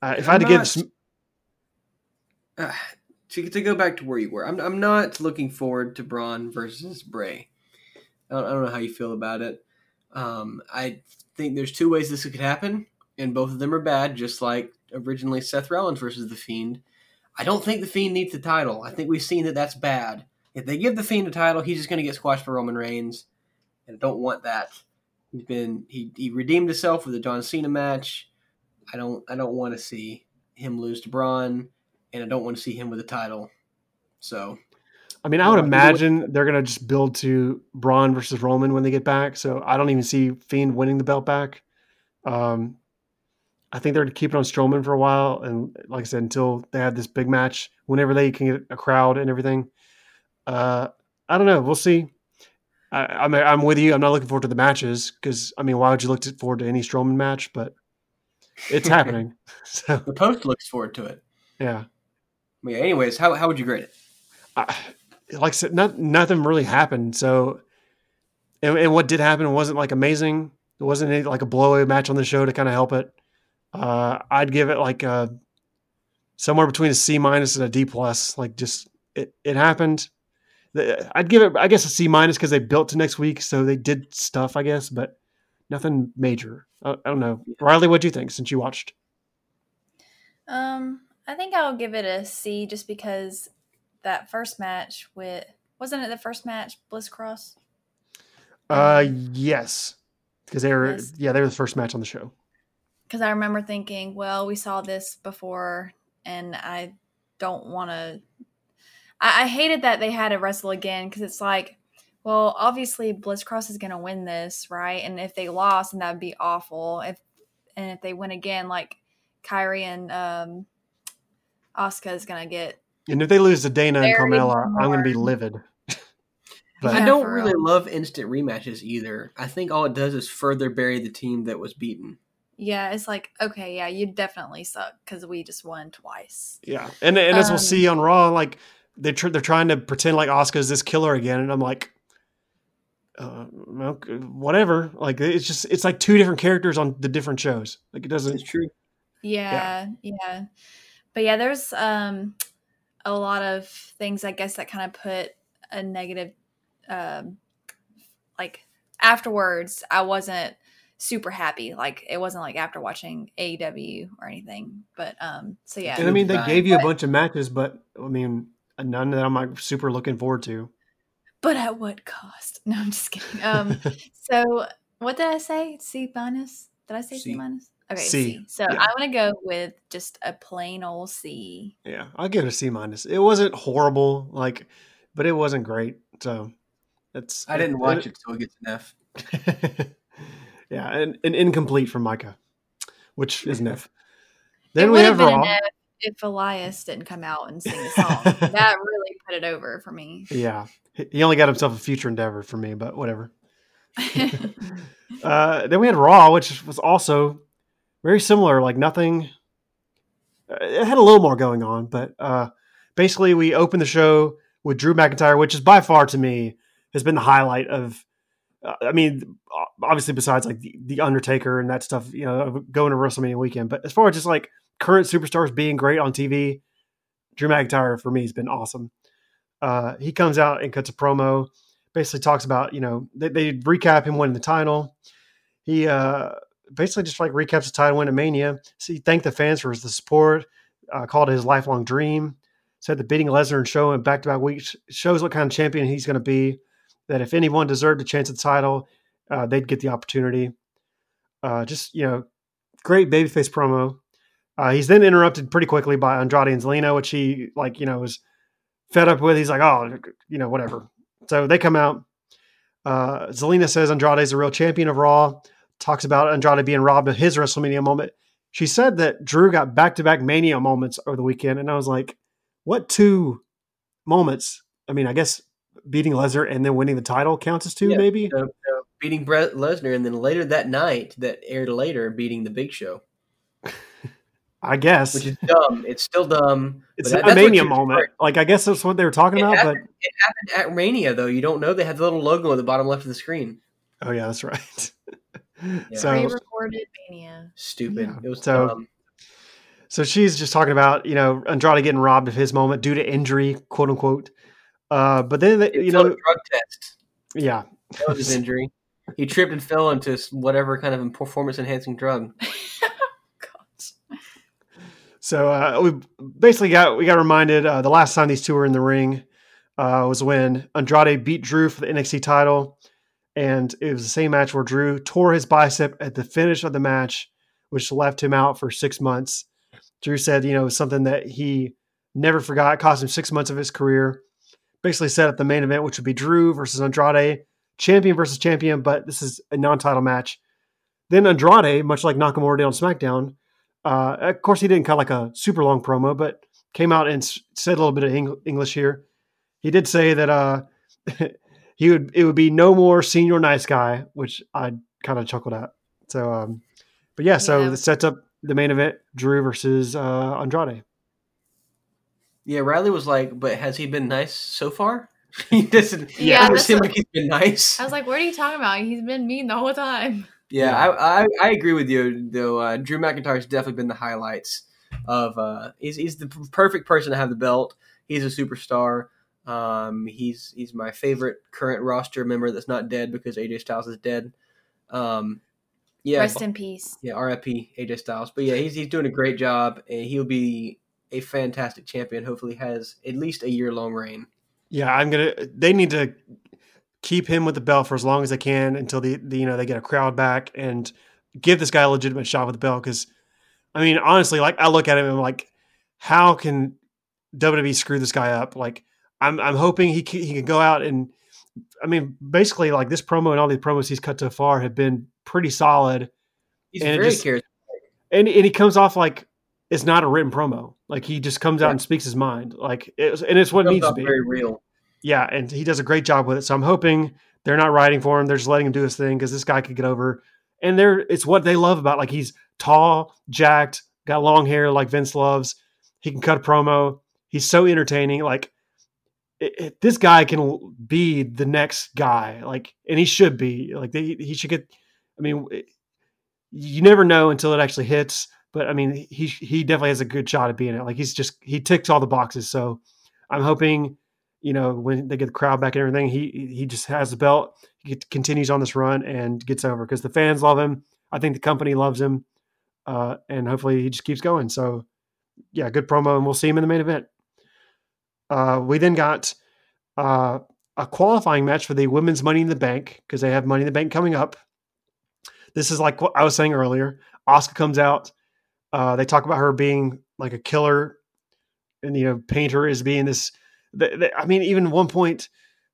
uh, if I'm I had to not, give. Some... Uh, to, to go back to where you were, I'm, I'm not looking forward to Braun versus Bray. I don't, I don't know how you feel about it. Um, I think there's two ways this could happen, and both of them are bad, just like originally Seth Rollins versus The Fiend. I don't think The Fiend needs the title. I think we've seen that that's bad. If they give The Fiend a title, he's just going to get squashed by Roman Reigns, and I don't want that. He's been he, he redeemed himself with the John Cena match. I don't I don't want to see him lose to Braun and I don't want to see him with a title. So, I mean, I would imagine they're gonna just build to Braun versus Roman when they get back. So I don't even see Fiend winning the belt back. Um, I think they're going to keep it on Strowman for a while, and like I said, until they have this big match, whenever they can get a crowd and everything. Uh, I don't know. We'll see. I, am I'm, I'm with you. I'm not looking forward to the matches because I mean, why would you look forward to any Strowman match? But it's happening. So the post looks forward to it. Yeah yeah, anyways, how, how would you grade it? Uh, like I said, not, nothing really happened. So, and, and, what did happen wasn't like amazing. It wasn't any, like a blowaway match on the show to kind of help it. Uh, I'd give it like a, somewhere between a C minus and a D plus. Like just it, it happened. I'd give it, I guess, a C minus because they built to next week, so they did stuff, I guess, but nothing major. I, I don't know, Riley. What do you think since you watched? Um, I think I'll give it a C just because that first match with wasn't it the first match Bliss Cross? Uh yes. Because they were yes. yeah, they were the first match on the show. Because I remember thinking, well, we saw this before and I don't wanna I, I hated that they had to wrestle again because it's like well, obviously Bliss Cross is going to win this, right? And if they lost, and that would be awful. If and if they win again, like Kairi and um, Asuka is gonna get. And if they lose to Dana and Very Carmella, I'm going to be livid. but I don't really real. love instant rematches either. I think all it does is further bury the team that was beaten. Yeah, it's like okay, yeah, you definitely suck because we just won twice. yeah, and and as we'll Um, see on Raw, like they tr- they're trying to pretend like Asuka's this killer again, and I'm like, uh, okay, whatever. Like it's just it's like two different characters on the different shows. Like it doesn't. It's true. Yeah, yeah, But yeah, there's um a lot of things I guess that kind of put a negative um like afterwards I wasn't super happy. Like it wasn't like after watching AEW or anything. But um so yeah. And I mean, they Right. gave you a bunch of matches, but I mean, none that I'm like super looking forward to. But at what cost? No, I'm just kidding. Um so what did I say? C minus? Did I say C, C. minus? Okay, C. C. So Yeah. I'm gonna go with just a plain old C. Yeah, I'll give it a C minus. It wasn't horrible, like, but it wasn't great. So that's I didn't watch it, so it gets an F. yeah, and, and incomplete from Micah, which is Neff. it Then we have have been Raw. an F if Elias didn't come out and sing the song. that really put it over for me. Yeah, he he only got himself a future endeavor for me, but whatever. uh, then we had Raw, which was also very similar. Like nothing. uh, It had a little more going on, but uh, basically we opened the show with Drew McIntyre, which is by far to me has been the highlight of. Uh, I mean, obviously besides like the, the Undertaker and that stuff, you know, going to WrestleMania weekend. But as far as just like current superstars being great on TV, Drew McIntyre for me has been awesome. Uh, he comes out and cuts a promo, basically talks about you know they, they recap him winning the title. He uh, basically just like recaps the title win at Mania. So he thanked the fans for the support, uh, called it his lifelong dream. Said the beating Lesnar and show showing back to back weeks shows what kind of champion he's going to be. That if anyone deserved a chance at the title, uh, they'd get the opportunity. Uh, just you know, great babyface promo. Uh, he's then interrupted pretty quickly by Andrade and Zelina, which he like you know was fed up with. He's like, oh, you know, whatever. So they come out. Uh, Zelina says Andrade's a real champion of Raw. Talks about Andrade being robbed of his WrestleMania moment. She said that Drew got back to back Mania moments over the weekend, and I was like, what two moments? I mean, I guess beating Lesnar and then winning the title counts as two, Yeah. maybe. So, so beating Brock Lesnar, and then later that night, that aired later, beating the Big Show, I guess which is dumb. It's still dumb. it's but a that- that's what Mania you- moment. Like, I guess that's what they were talking It about. But it happened at Mania, though. You don't know they had the little logo at the bottom left of the screen. oh yeah, that's right. Yeah. So Pre-recorded Mania. Stupid. Yeah. It was So- dumb. So she's just talking about you know Andrade getting robbed of his moment due to injury, quote unquote. Uh, but then they, you know, a drug test. yeah, That was his injury. He tripped and fell into whatever kind of performance enhancing drug. So uh, we basically got we got reminded uh, the last time these two were in the ring uh, was when Andrade beat Drew for the NXT title, and it was the same match where Drew tore his bicep at the finish of the match, which left him out for six months. Drew said, you know, it was something that he never forgot. It cost him six months of his career. Basically, set up the main event, which would be Drew versus Andrade, champion versus champion, but this is a non-title match. Then Andrade, much like Nakamura did on SmackDown, uh, of course, he didn't cut like a super long promo, but came out and s- said a little bit of Eng- English here. He did say that uh, he would it would be no more senior nice guy, which I kind of chuckled at. So, um, but yeah, so Yeah. this sets up the main event: Drew versus uh, Andrade. Yeah, Riley was like, but has he been nice so far? he doesn't. Yeah, doesn't seem like he's been nice. I was like, what are you talking about? He's been mean the whole time. Yeah, Yeah. I, I I agree with you though. Uh, Drew McIntyre's definitely been the highlights of. Uh, he's he's the perfect person to have the belt. He's a superstar. Um, he's he's my favorite current roster member that's not dead because AJ Styles is dead. Um, yeah, Rest in peace. yeah, RIP AJ Styles. But yeah, he's he's doing a great job, and he'll be a fantastic champion. Hopefully, has at least a year long reign. Yeah, I'm gonna. They need to keep him with the belt for as long as they can until the, the you know they get a crowd back and give this guy a legitimate shot with the belt. Because I mean, honestly, like I look at him and I'm like, how can WWE screw this guy up? Like I'm I'm hoping he can, he can go out and I mean, basically, like this promo and all the promos he's cut so far have been pretty solid. He's And very just- charismatic. and and he comes off like it's not a written promo. Like he just comes out Yeah. and speaks his mind. Like it and it's what it needs to be. very real. Yeah, and he does a great job with it. So I'm hoping they're not writing for him. They're just letting him do his thing because this guy could get over. And they're it's what they love about like he's tall, jacked, got long hair like Vince loves. He can cut a promo. He's so entertaining. Like it, it- this guy can be the next guy. Like, and he should be. Like they, he should get. I mean, it- you never know until it actually hits. But I mean, he he definitely has a good shot at being it. Like he's just he ticks all the boxes. So I'm hoping you know, when they get the crowd back and everything, he he just has the belt, he continues on this run and gets over because the fans love him. I think the company loves him, uh, and hopefully he just keeps going. So, yeah, good promo, and we'll see him in the main event. Uh, we then got uh, a qualifying match for the women's Money in the Bank because they have Money in the Bank coming up. This is like what I was saying earlier. Asuka comes out. Uh, they talk about her being like a killer, and you know, painter is being this the, the, I mean, even one point,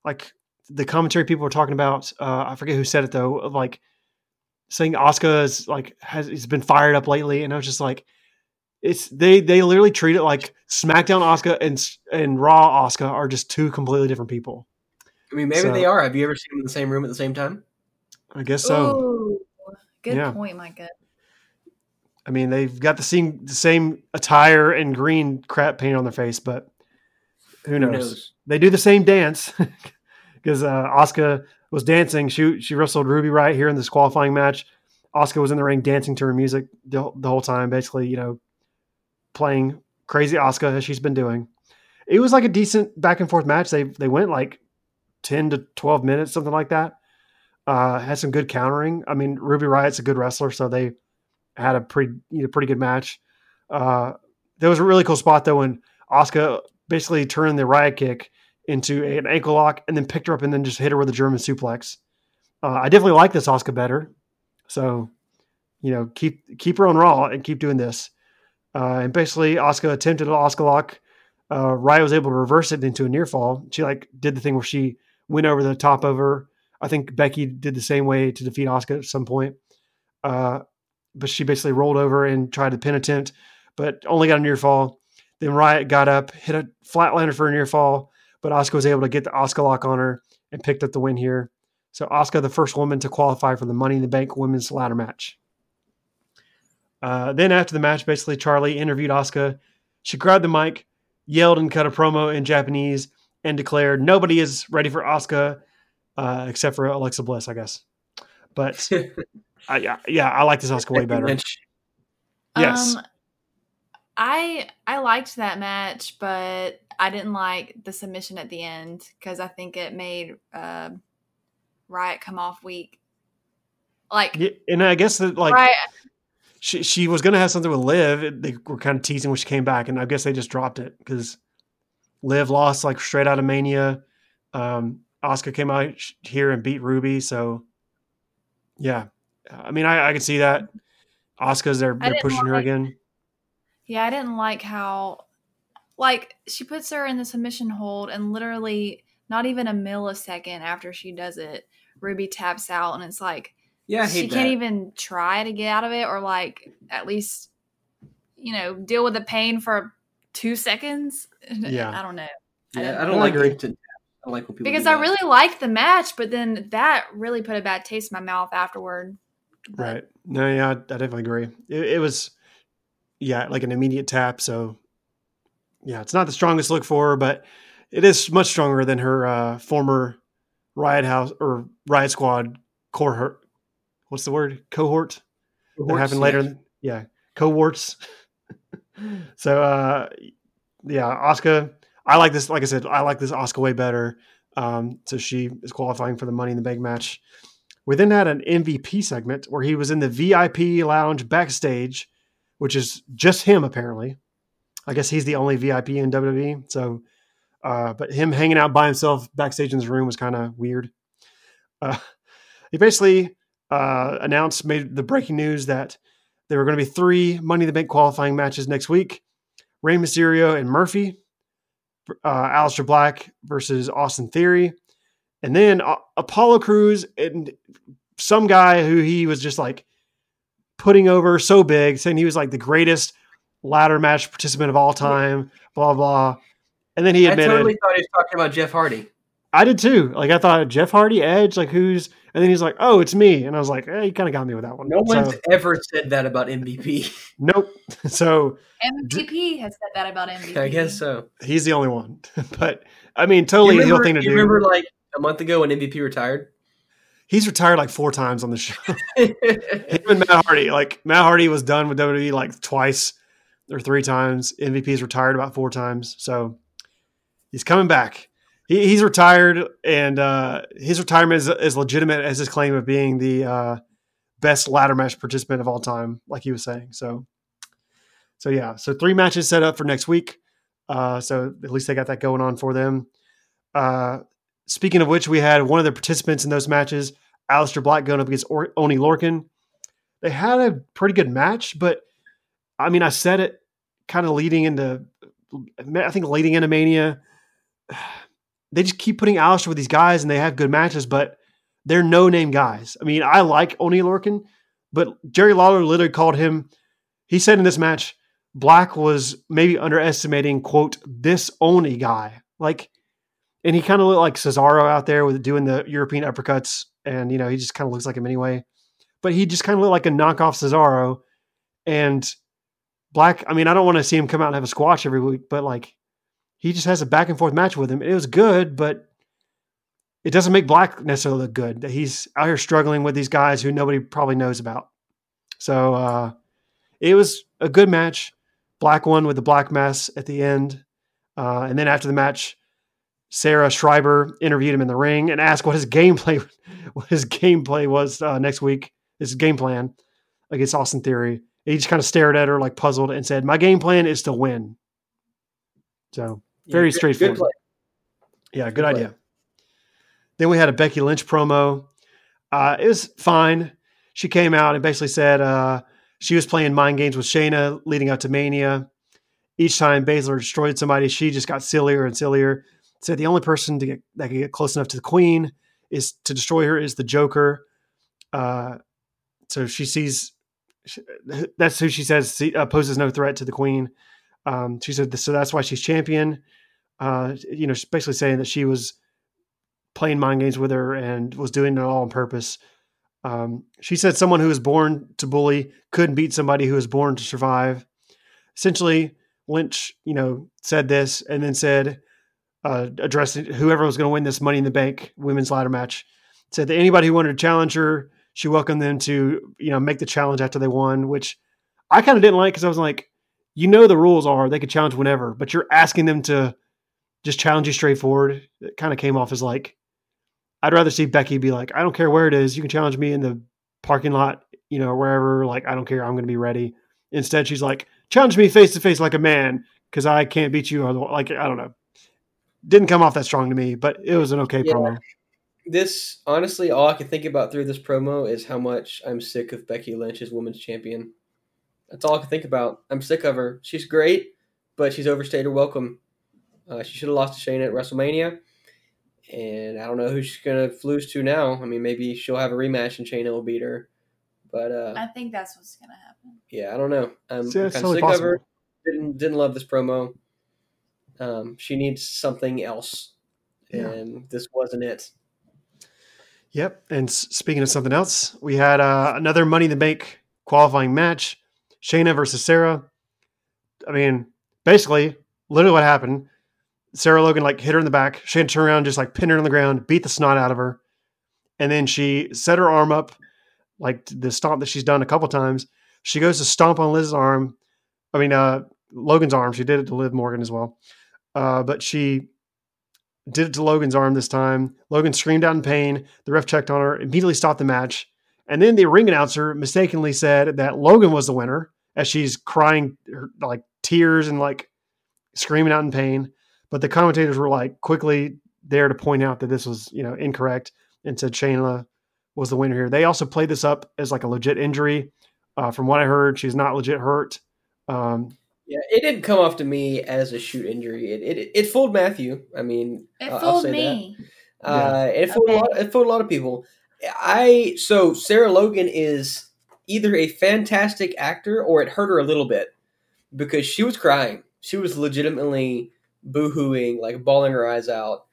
like the commentary people were talking about, uh, I forget who said it though, like saying Asuka is like has has been fired up lately, and I was just like, it's they they literally treat it like SmackDown Asuka and and Raw Asuka are just two completely different people. I mean, maybe So- they are. Have you ever seen them in the same room at the same time? I guess so. Ooh, good Yeah. point, Micah. I mean, they've got the same the same attire and green crap paint on their face, but who knows? Who knows? they do the same dance because uh, Asuka was dancing. She she wrestled Ruby right here in this qualifying match. Asuka was in the ring dancing to her music the, the whole time, basically, you know, playing crazy Asuka as she's been doing. It was like a decent back and forth match. They they went like ten to twelve minutes, something like that. Uh, had some good countering. I mean, Ruby Riot's a good wrestler, so they had a pretty you know, pretty good match. Uh, there was a really cool spot though when Asuka basically turned the riot kick into an ankle lock and then picked her up and then just hit her with a German suplex. Uh, I definitely like this Asuka better. So, you know, keep keep her on Raw and keep doing this. Uh, and basically, Asuka attempted an Asuka lock. Uh, Riot was able to reverse it into a near fall. She like did the thing where she went over the top of her. I think Becky did the same way to defeat Asuka at some point. Uh, but she basically rolled over and tried to pin attempt, but only got a near fall. Then Riot got up, hit a flatliner for a near fall, but Asuka was able to get the Asuka lock on her and picked up the win here. So Asuka, the first woman to qualify for the Money in the Bank women's ladder match. Uh, then after the match, basically Charly interviewed Asuka. She grabbed the mic, yelled and cut a promo in Japanese, and declared nobody is ready for Asuka uh, except for Alexa Bliss, I guess. But I, yeah, yeah, I like this Asuka way better. Yes. Um, I I liked that match, but I didn't like the submission at the end because I think it made uh, Riot come off weak. Like Yeah, and I guess that like Riot, she she was gonna have something with Liv. They were kind of teasing when she came back, and I guess they just dropped it because Liv lost like straight out of Mania. Um, Asuka came out here and beat Ruby, so yeah. I mean, I, I can see that. Asuka's they're they're pushing her again. Yeah, I didn't like how like she puts her in the submission hold and literally not even a millisecond after she does it, Ruby taps out and it's like Yeah, she hate can't even try to get out of it or like at least you know deal with the pain for two seconds Yeah. i don't know Yeah, I I don't like agree. instant taps. I like when people because i really like the match but then that really put a bad taste in my mouth afterward But Right. No, yeah, I, I definitely agree. It, it was, yeah, like an immediate tap. So, yeah, it's not the strongest look for her, but it is much stronger than her uh, former Riot House or Riot Squad cohort. What's the word? Cohort that happened yeah. later. Yeah, cohorts. so, uh, yeah, Asuka. I like this. Like I said, I like this Asuka way better. Um, so she is qualifying for the Money in the Bank match. We then had an MVP segment where he was in the VIP lounge backstage, which is just him apparently. I guess he's the only VIP in WWE. So, uh, but him hanging out by himself backstage in his room was kind of weird. Uh, he basically uh, announced, made the breaking news that there were going to be three Money in the Bank qualifying matches next week: Rey Mysterio and Murphy, uh, Aleister Black versus Austin Theory, and then uh, Apollo Crews and some guy who he was just like putting over so big, saying he was like the greatest ladder match participant of all time, blah blah. And then he admitted. I totally thought he was talking about Jeff Hardy. I did too. Like I thought Jeff Hardy, Edge, like who's, and then he's like, oh, it's me, and I was like, eh, you kind of got me with that one. No So, one's ever said that about MVP. nope. So MVP has said that about MVP. I guess so. he's the only one. but I mean, totally you the whole thing to you do. remember like a month ago when MVP retired? He's retired like four times on the show. Him and Matt Hardy. Like Matt Hardy was done with WWE like twice or three times. MVP's retired about four times. So he's coming back. He, he's retired, and uh, his retirement is as legitimate as his claim of being the uh, best ladder match participant of all time, like he was saying. So, so yeah. So three matches set up for next week. Uh, so at least they got that going on for them. Uh, speaking of which, we had one of the participants in those matches, Aleister Black, going up against or- Oney Lorcan. They had a pretty good match, but I mean, I said it kind of leading into, I think leading into Mania. They just keep putting Alistair with these guys, and they have good matches, but they're no name guys. I mean, I like Oney Lorcan, but Jerry Lawler literally called him. He said in this match, Black was maybe underestimating quote this Oney guy, like, and he kind of looked like Cesaro out there with doing the European uppercuts, and you know he just kind of looks like him anyway. But he just kind of looked like a knockoff Cesaro, and Black. I mean, I don't want to see him come out and have a squash every week, but like he just has a back and forth match with him. It was good, but it doesn't make Black necessarily look good. That he's out here struggling with these guys who nobody probably knows about. So uh, it was a good match. Black won with the Black Mass at the end, uh, and then after the match, Sarah Schreiber interviewed him in the ring and asked what his gameplay, what his gameplay was uh, next week. His game plan against Austin Theory. He just kind of stared at her like puzzled and said, "My game plan is to win." So Very good- straightforward. Good play. yeah, good Good play. idea. Then we had a Becky Lynch promo. Uh, it was fine. She came out and basically said uh, she was playing mind games with Shayna leading up to Mania. Each time Baszler destroyed somebody, she just got sillier and sillier. Said the only person to get that can get close enough to the Queen is to destroy her is the Joker. Uh, so she sees that's who she says see, uh, poses no threat to the Queen. Um, she said so that's why she's champion. Uh, you know, she's basically saying that she was playing mind games with her and was doing it all on purpose. Um, she said someone who was born to bully couldn't beat somebody who was born to survive. Essentially, Lynch, you know, said this and then said, uh, addressing whoever was going to win this Money in the Bank women's ladder match, said that anybody who wanted to challenge her, she welcomed them to, you know, make the challenge after they won, which I kind of didn't like because I was like, you know, the rules are they could challenge whenever, but you're asking them to just challenge you straightforward. It kind of came off as like, I'd rather see Becky be like, I don't care where it is. You can challenge me in the parking lot, you know, wherever. Like, I don't care. I'm going to be ready. Instead, she's like, challenge me face to face like a man because I can't beat you. Like, I don't know. Didn't come off that strong to me, but it was an okay Yeah. promo. This honestly, all I can think about through this promo is how much I'm sick of Becky Lynch as women's champion. That's all I can think about. I'm sick of her. She's great, but she's overstayed her welcome. Uh, she should have lost to Shayna at WrestleMania, and I don't know who she's gonna lose to now. I mean, maybe she'll have a rematch and Shayna will beat her. But uh, I think that's what's gonna happen. yeah, I don't know. I'm, Yeah, I'm kind of totally sick of her. Didn't didn't love this promo. Um, she needs something else, Yeah. and this wasn't it. Yep. And speaking of something else, we had uh, another Money in the Bank qualifying match Shayna versus Sarah. I mean, basically, literally what happened Sarah Logan like hit her in the back. Shayna turned around, just like pinned her on the ground, beat the snot out of her. And then she set her arm up, like the stomp that she's done a couple times. She goes to stomp on Liz's arm. I mean, uh, Logan's arm. She did it to Liv Morgan as well. Uh, but she did it to Logan's arm this time. Logan screamed out in pain. The ref checked on her, immediately stopped the match. And then the ring announcer mistakenly said that Logan was the winner as she's crying like tears and like screaming out in pain. But the commentators were like quickly there to point out that this was, you know, incorrect and said Shayna was the winner here. They also played this up as like a legit injury. Uh, from what I heard, she's not legit hurt. Um, Yeah, it didn't come off to me as a shoot injury. It it, it fooled Matthew. I mean, It I'll- I'll fooled say me. that. Uh, it fooled a lot. It fooled a lot of people. I so Sarah Logan is either a fantastic actor or it hurt her a little bit because she was crying. She was legitimately boohooing, like bawling her eyes out.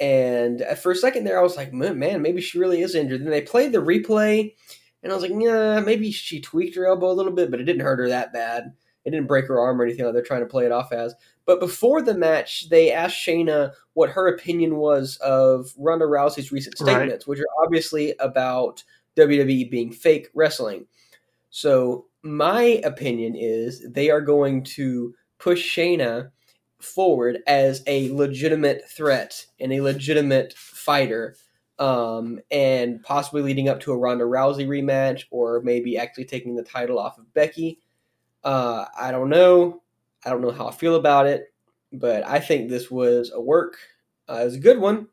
And for a second there, I was like, man, maybe she really is injured. Then they played the replay, and I was like, yeah, maybe she tweaked her elbow a little bit, but it didn't hurt her that bad. It didn't break her arm or anything like they're trying to play it off as. But before the match, they asked Shayna what her opinion was of Ronda Rousey's recent statements, right. which are obviously about WWE being fake wrestling. So my opinion is they are going to push Shayna forward as a legitimate threat and a legitimate fighter, um, and possibly leading up to a Ronda Rousey rematch, or maybe actually taking the title off of Becky. Uh, I don't know. I don't know how I feel about it, but I think this was a work. Uh, it was a good one,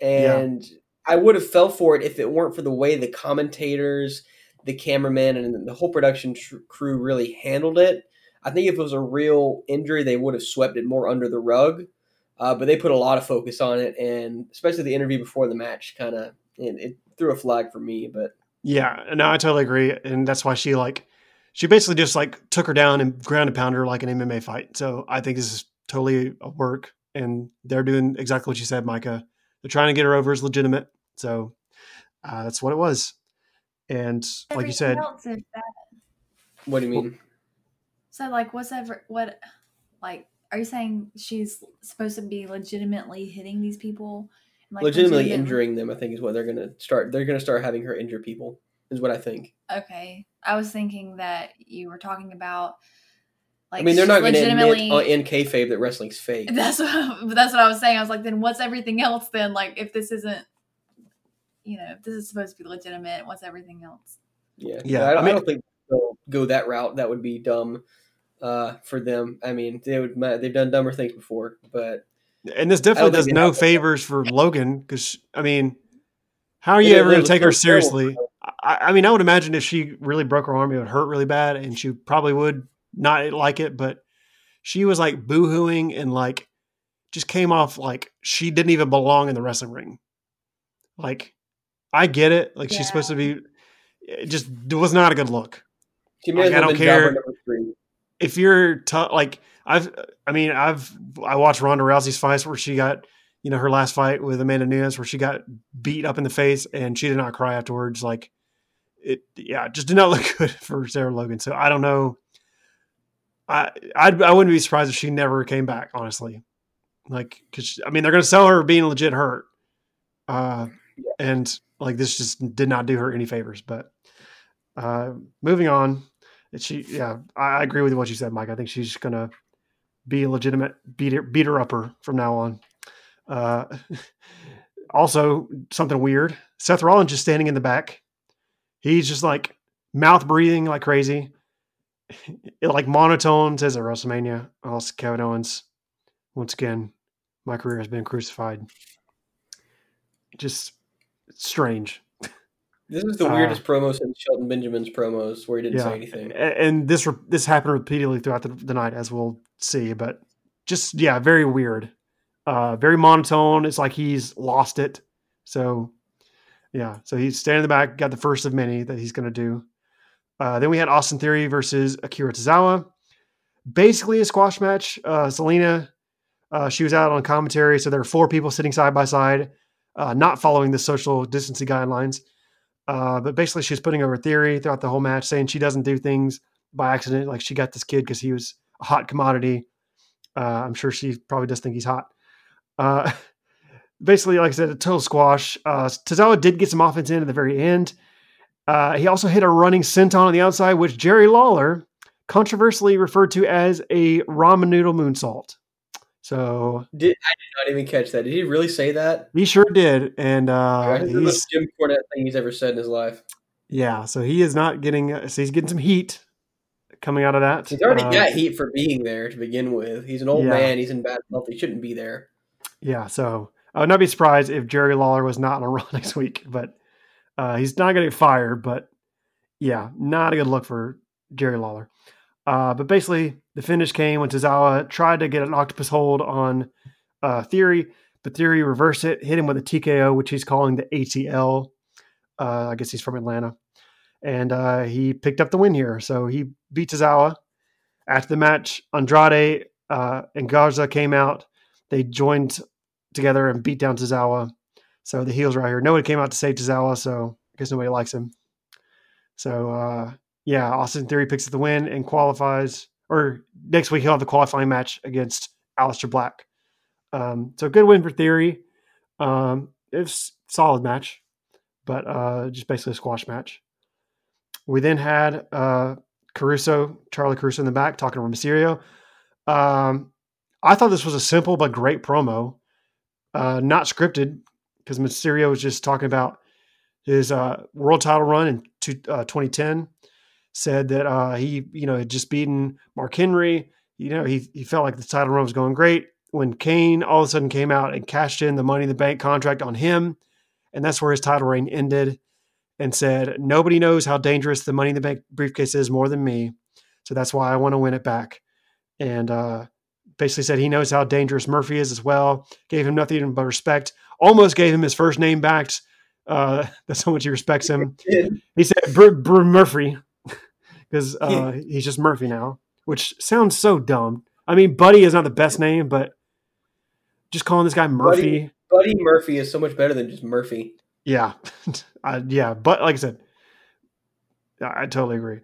and yeah. I would have fell for it if it weren't for the way the commentators, the cameraman, and the whole production tr- crew really handled it. I think if it was a real injury, they would have swept it more under the rug. Uh, but they put a lot of focus on it, and especially the interview before the match, kind of it, it threw a flag for me. But yeah, no, I totally agree, and that's why she like she basically just like took her down and ground and pound her like an MMA fight. So I think this is totally a work, and they're doing exactly what you said, Micah. They're trying to get her over as legitimate. So uh, that's what it was. And like you said, what do you mean? So like, what's ever what like? Are you saying she's supposed to be legitimately hitting these people? Like, legitimately injuring them, I think, is what they're gonna start. They're gonna start having her injure people, is what I think. Okay, I was thinking that you were talking about. Like, I mean, they're not going to admit in kayfabe that wrestling's fake. That's what that's what I was saying. I was like, then what's everything else? Then, like, if this isn't, you know, if this is supposed to be legitimate, what's everything else? Yeah, yeah. I, I, mean, I don't think they'll go that route. That would be dumb uh, for them. I mean, they would they've done dumber things before, but and this definitely does no favors for Logan because I mean, how are you ever going to take her seriously? I, I, mean, I would imagine if she really broke her arm, it would hurt really bad, and she probably would not like it. But she was like boohooing and like just came off like she didn't even belong in the wrestling ring. Like, I get it. Like yeah. she's supposed to be. It just it was not a good look. She may like, I don't care if you're t- like I've I mean I've I watched Ronda Rousey's fights where she got you know her last fight with Amanda Nunes where she got beat up in the face and she did not cry afterwards like it yeah just did not look good for Sarah Logan. So I don't know. I I'd, I wouldn't be surprised if she never came back honestly. Like because I mean they're gonna sell her being legit hurt uh and like this just did not do her any favors but uh moving on. She yeah I, agree with what you said mike. I think she's gonna be a legitimate beater beater upper from now on. Uh also something weird. Seth rollins just standing in the back he's just like mouth breathing like crazy it like monotone says at wrestlemania also kevin owens once again my career has been crucified just strange this is the uh, weirdest promo since Shelton Benjamin's promos, where he didn't yeah. say anything. And this this happened repeatedly throughout the, the, night, as we'll see. But just yeah, very weird, uh, very monotone. It's like he's lost it. So yeah, so he's standing in the back, got the first of many that he's going to do. Uh, then we had Austin Theory versus Akira Tozawa. Basically a squash match. Uh, Zelina, uh, she was out on commentary, so there are four people sitting side by side, uh, not following the social distancing guidelines. Uh, but basically, she's putting over theory throughout the whole match, saying she doesn't do things by accident. Like she got this kid because he was a hot commodity. Uh, I'm sure she probably does think he's hot. Basically, like I said, a total squash. Uh, Tozawa did get some offense in at the very end. Uh, he also hit a running senton on the outside, which Jerry Lawler controversially referred to as a ramen noodle moonsault. So did I did not even catch that? Did he really say that? He sure did, and uh, he's the most Jim Cornette thing he's ever said in his life. Yeah, so he is not getting. So he's getting some heat coming out of that. He's already uh, got heat for being there to begin with. He's an old yeah. man. He's in bad health. He shouldn't be there. Yeah, so I would not be surprised if Jerry Lawler was not on a Raw next week, but uh, he's not going to get fired. But yeah, not a good look for Jerry Lawler. Uh, but basically, the finish came when Tozawa tried to get an octopus hold on uh, Theory, but Theory reversed it, hit him with a TKO, which he's calling the ATL. Uh, I guess he's from Atlanta. and uh, he picked up the win here. So he beat Tozawa. After the match, Andrade uh, and Garza came out. They joined together and beat down Tozawa. So the heels right here. Nobody came out to save Tozawa, so I guess nobody likes him. So uh, yeah, Austin Theory picks up the win and qualifies. Or next week he'll have the qualifying match against Aleister Black. Um, so good win for Theory. Um, it was solid match, but uh, just basically a squash match. We then had uh, Caruso, Charly Caruso in the back talking to Mysterio. Um, I thought this was a simple but great promo, uh, not scripted, because Mysterio was just talking about his uh, world title run in two, uh, 2010. Said that uh, he, you know, had just beaten Mark Henry. You know, he he felt like the title run was going great when Kane all of a sudden came out and cashed in the Money in the Bank contract on him, and that's where his title reign ended. And said, Nobody knows how dangerous the Money in the Bank briefcase is more than me. So that's why I want to win it back. And uh, basically said he knows how dangerous Murphy is as well. Gave him nothing but respect. Almost gave him his first name back. Uh, that's how much he respects him. He said Br- Br- Murphy because uh, he's just Murphy now, which sounds so dumb. I mean, Buddy is not the best name, but just calling this guy Murphy. Buddy Murphy is so much better than just Murphy. Yeah, I, yeah, but like I said, I, I totally agree.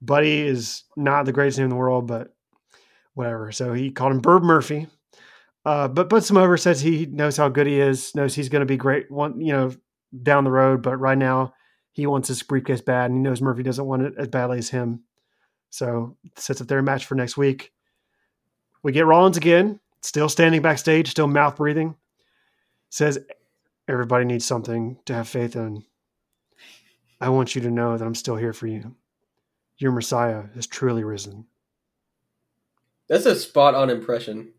Buddy is not the greatest name in the world, but whatever. So he called him Bird Murphy. Uh, but but Samoa says he knows how good he is, knows he's going to be great one, you know, down the road. But right now, he wants his briefcase bad, and he knows Murphy doesn't want it as badly as him. So sets up their match for next week. We get Rollins again, still standing backstage, still mouth breathing. Says everybody needs something to have faith in. I want you to know that I'm still here for you. Your Messiah has truly risen. That's a spot on impression,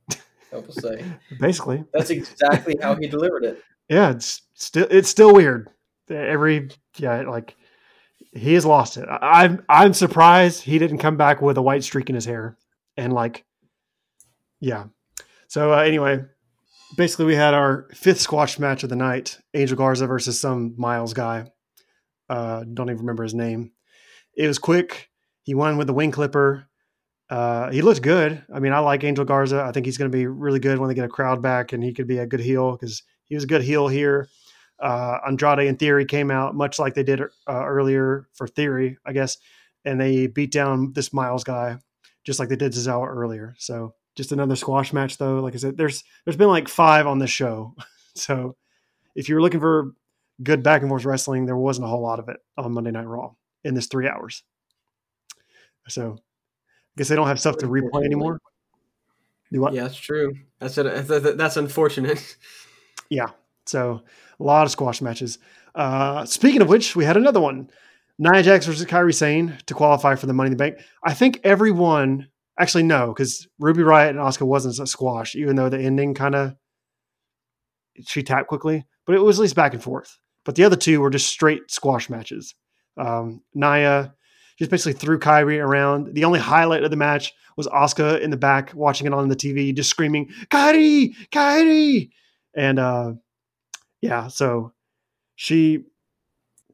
I will say. Basically, That's exactly how he delivered it. yeah, it's still it's still weird. Every yeah, like he has lost it. I- I'm I'm surprised he didn't come back with a white streak in his hair and like, yeah. So uh, anyway, basically we had our fifth squash match of the night: Angel Garza versus some Miles guy. Uh, don't even remember his name. It was quick. He won with the wing clipper. Uh, he looked good. I mean, I like Angel Garza. I think he's going to be really good when they get a crowd back, and he could be a good heel because he was a good heel here. Uh, Andrade and Theory came out much like they did uh, earlier for Theory, I guess, and they beat down this Miles guy just like they did Tozawa earlier. So just another squash match, though. Like I said, there's there's been like five on this show, so if you were looking for good back and forth wrestling, there wasn't a whole lot of it on Monday Night Raw in this three hours. So guess they don't have stuff to replay anymore. Do what? Yeah, that's true. That's a, that's, that's unfortunate. Yeah. So a lot of squash matches. Uh, speaking of which, we had another one. Nia Jax versus Kairi Sane to qualify for the Money in the Bank. I think everyone actually no, because Ruby Riott and Asuka wasn't a squash, even though the ending kind of she tapped quickly, but it was at least back and forth. But the other two were just straight squash matches. Um, Nia just basically threw Kairi around. The only highlight of the match was Asuka in the back watching it on the TV, just screaming, Kairi, Kairi. And uh, yeah, so she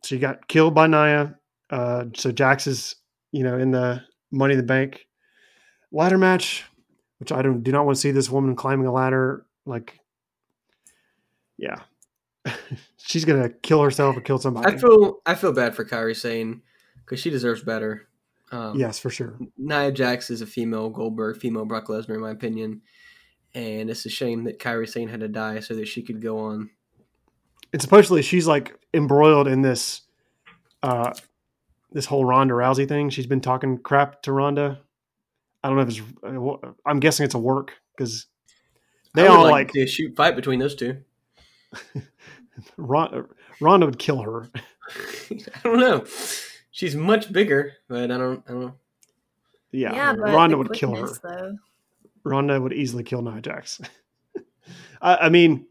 she got killed by Nia. Uh, so Jax is, you know, in the Money in the Bank ladder match, which I don't do not want to see this woman climbing a ladder. Like, yeah, she's gonna kill herself or kill somebody. I feel I feel bad for Kairi Sane because she deserves better. Um, yes, for sure. Nia Jax is a female Goldberg, female Brock Lesnar, in my opinion, and it's a shame that Kairi Sane had to die so that she could go on. And supposedly she's like embroiled in this, uh, this whole Ronda Rousey thing. She's been talking crap to Ronda. I don't know if it's. I'm guessing it's a work because they all like, like to shoot fight between those two. Ron, Ronda would kill her. I don't know. She's much bigger, but I don't. I don't know. Yeah, Yeah, but Ronda would kill her. quickness, Though. Ronda would easily kill Nia Jax. I, I mean,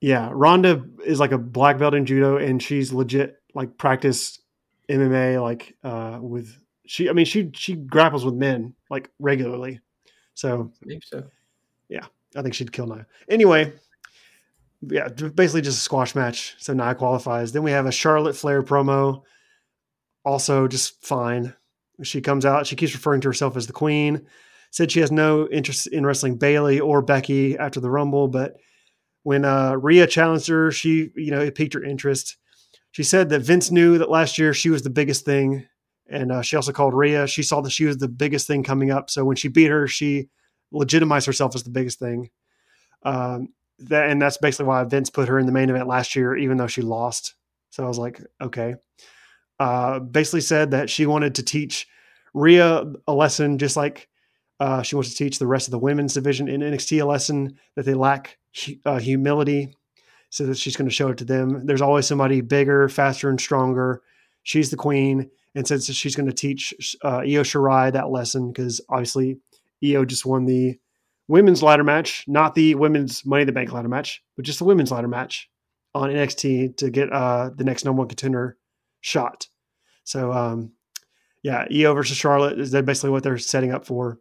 yeah, Ronda is like a black belt in judo, and she's legit like practiced MMA like uh, with she. I mean, she she grapples with men like regularly, so Maybe so. Yeah, I think she'd kill Nia. Anyway, yeah, basically just a squash match. So Nia qualifies. Then we have a Charlotte Flair promo. Also just fine. She comes out, she keeps referring to herself as the queen. Said she has no interest in wrestling Bayley or Becky after the Rumble, but when uh, Rhea challenged her, she, you know, it piqued her interest. She said that Vince knew that last year she was the biggest thing. And uh, she also called Rhea. She saw that she was the biggest thing coming up. So when she beat her, she legitimized herself as the biggest thing. Um, that, and that's basically why Vince put her in the main event last year, even though she lost. So I was like, okay. Uh, basically said that she wanted to teach Rhea a lesson, just like uh, she wants to teach the rest of the women's division in NXT a lesson that they lack uh, humility. So that she's going to show it to them. There's always somebody bigger, faster, and stronger. She's the queen, and says she's going to teach uh, Io Shirai that lesson because obviously Io just won the women's ladder match, not the women's Money in the Bank ladder match, but just the women's ladder match on NXT to get uh, the next number one contender shot. So, um, yeah, Io versus Charlotte is that basically what they're setting up for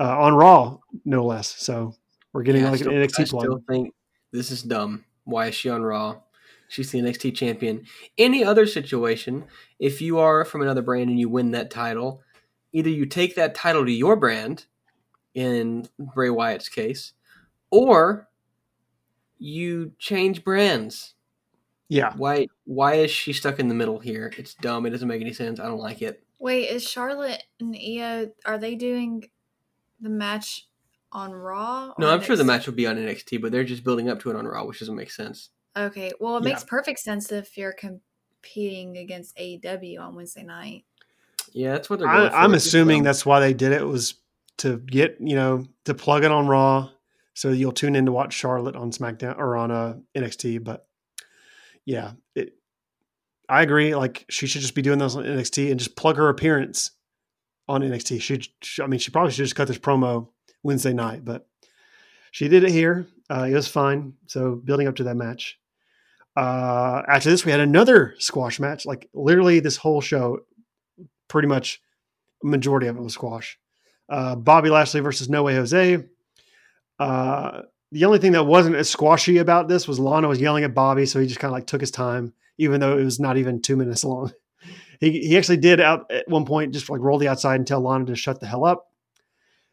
uh, on Raw, no less. So we're getting Yeah, like still- an NXT I plug. still think this is dumb. Why is she on Raw? She's the NXT champion. Any other situation, if you are from another brand and you win that title, either you take that title to your brand, in Bray Wyatt's case, or you change brands. Yeah, Why? Why is she stuck in the middle here? It's dumb. It doesn't make any sense. I don't like it. Wait, is Charlotte and Io are they doing the match on Raw? No, I'm sure the match will be on NXT, but they're just building up to it on Raw, which doesn't make sense. Okay, well, it Yeah. makes perfect sense if you're competing against AEW on Wednesday night. Yeah, that's what they're. Going for. I, I'm assuming dumb. that's why they did it was to get you know to plug it on Raw, so you'll tune in to watch Charlotte on SmackDown or on uh, NXT. But yeah, it, I agree. Like she should just be doing this on NXT and just plug her appearance on NXT. She, she I mean, she probably should just cut this promo Wednesday night, but she did it here. Uh, it was fine. So building up to that match. Uh, after this, we had another squash match. Like literally, this whole show, pretty much majority of it was squash. Uh, Bobby Lashley versus No Way Jose. Uh, the only thing that wasn't as squashy about this was Lana was yelling at Bobby, so he just kind of like took his time, even though it was not even two minutes long. He he actually did out at one point just like roll the outside and tell Lana to shut the hell up.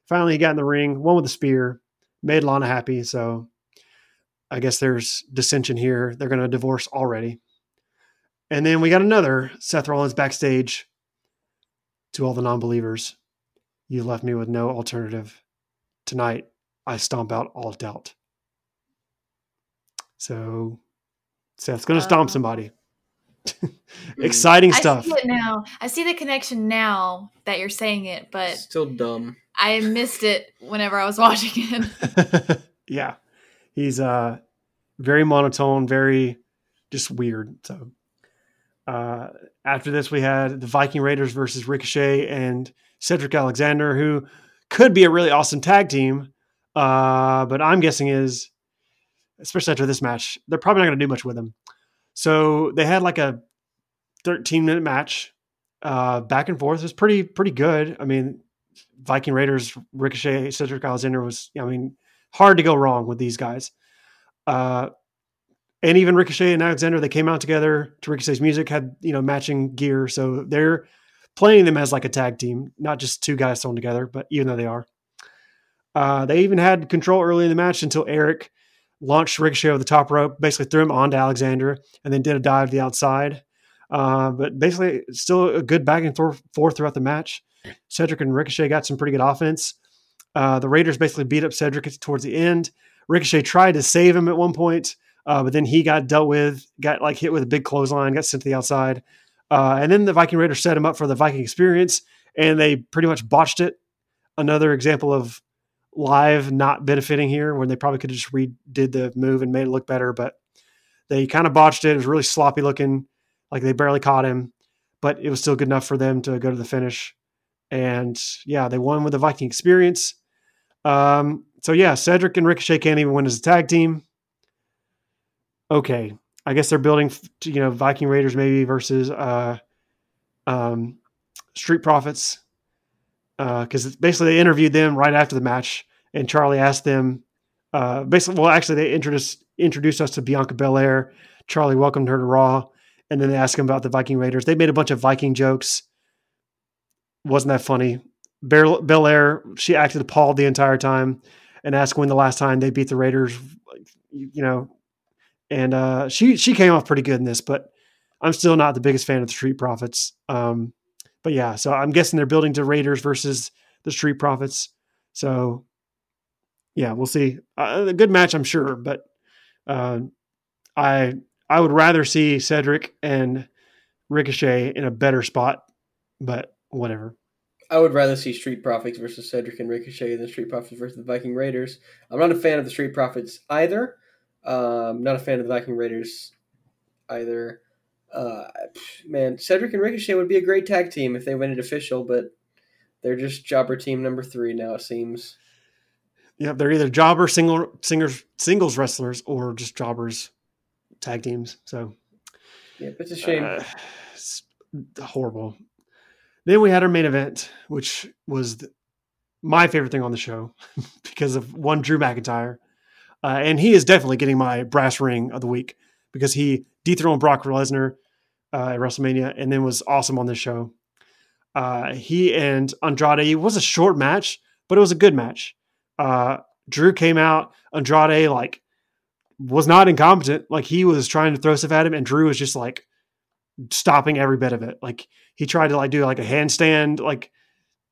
Finally, he got in the ring, won with a spear, made Lana happy. So I guess there's dissension here. They're going to divorce already. And then we got another Seth Rollins backstage to all the non believers. You left me with no alternative. Tonight, I stomp out all doubt. So Seth's going to stomp Uh, somebody. Hmm. Exciting stuff. I see it now. I see the connection now that you're saying it, but Still dumb. I missed it whenever I was watching it. yeah. He's uh very monotone, very just weird. So uh after this we had the Viking Raiders versus Ricochet and Cedric Alexander, who could be a really awesome tag team. Uh, but I'm guessing is especially after this match, they're probably not gonna do much with him. So they had like a 13 minute match, uh, back and forth. It was pretty pretty good. I mean, Viking Raiders, Ricochet, Cedric Alexander was, I mean, hard to go wrong with these guys. Uh, and even Ricochet and Alexander, they came out together to Ricochet's music, had, you know, matching gear. So they're playing them as like a tag team, not just two guys thrown together, but even though they are. Uh, they even had control early in the match until Erik launched Ricochet over the top rope, basically threw him onto Alexander, and then did a dive to the outside. Uh, but basically, still a good back and forth throughout the match. Cedric and Ricochet got some pretty good offense. Uh, the Raiders basically beat up Cedric towards the end. Ricochet tried to save him at one point, uh, but then he got dealt with, got like hit with a big clothesline, got sent to the outside. Uh, and then the Viking Raiders set him up for the Viking experience, and they pretty much botched it. Another example of live not benefiting here, when they probably could have just redid the move and made it look better, but they kind of botched it. It was really sloppy looking, like they barely caught him, but it was still good enough for them to go to the finish. And yeah, they won with the Viking experience. Um, so yeah, Cedric and Ricochet can't even win as a tag team. Okay, I guess they're building, you know, Viking Raiders maybe versus uh, um, Street Profits because basically they interviewed them right after the match, and Charly asked them. Uh, basically, well, actually, they introduced introduced us to Bianca Belair. Charly welcomed her to Raw, and then they asked him about the Viking Raiders. They made a bunch of Viking jokes. Wasn't that funny? Bel Belair, she acted appalled the entire time and asked when the last time they beat the Raiders, you know, and uh, she she came off pretty good in this, but I'm still not the biggest fan of the Street Profits. Um, but yeah, so I'm guessing they're building to Raiders versus the Street Profits. So yeah, we'll see. Uh, a good match, I'm sure, but uh, I I would rather see Cedric and Ricochet in a better spot, but whatever. I would rather see Street Profits versus Cedric and Ricochet than Street Profits versus the Viking Raiders. I'm not a fan of the Street Profits either. Um, not a fan of the Viking Raiders either. Uh, man, Cedric and Ricochet would be a great tag team if they went it official, but they're just jobber team number three now. It seems. Yeah, they're either jobber single singers singles wrestlers or just jobbers tag teams. So yeah, it's a shame. Uh, it's horrible. Then we had our main event, which was the, my favorite thing on the show because of one Drew McIntyre, uh, and he is definitely getting my brass ring of the week because he dethroned Brock Lesnar uh, at WrestleMania and then was awesome on this show. Uh, he and Andrade it was a short match, but it was a good match. Uh, Drew came out. Andrade like was not incompetent. Like he was trying to throw stuff at him, and Drew was just like stopping every bit of it. Like he tried to like do like a handstand like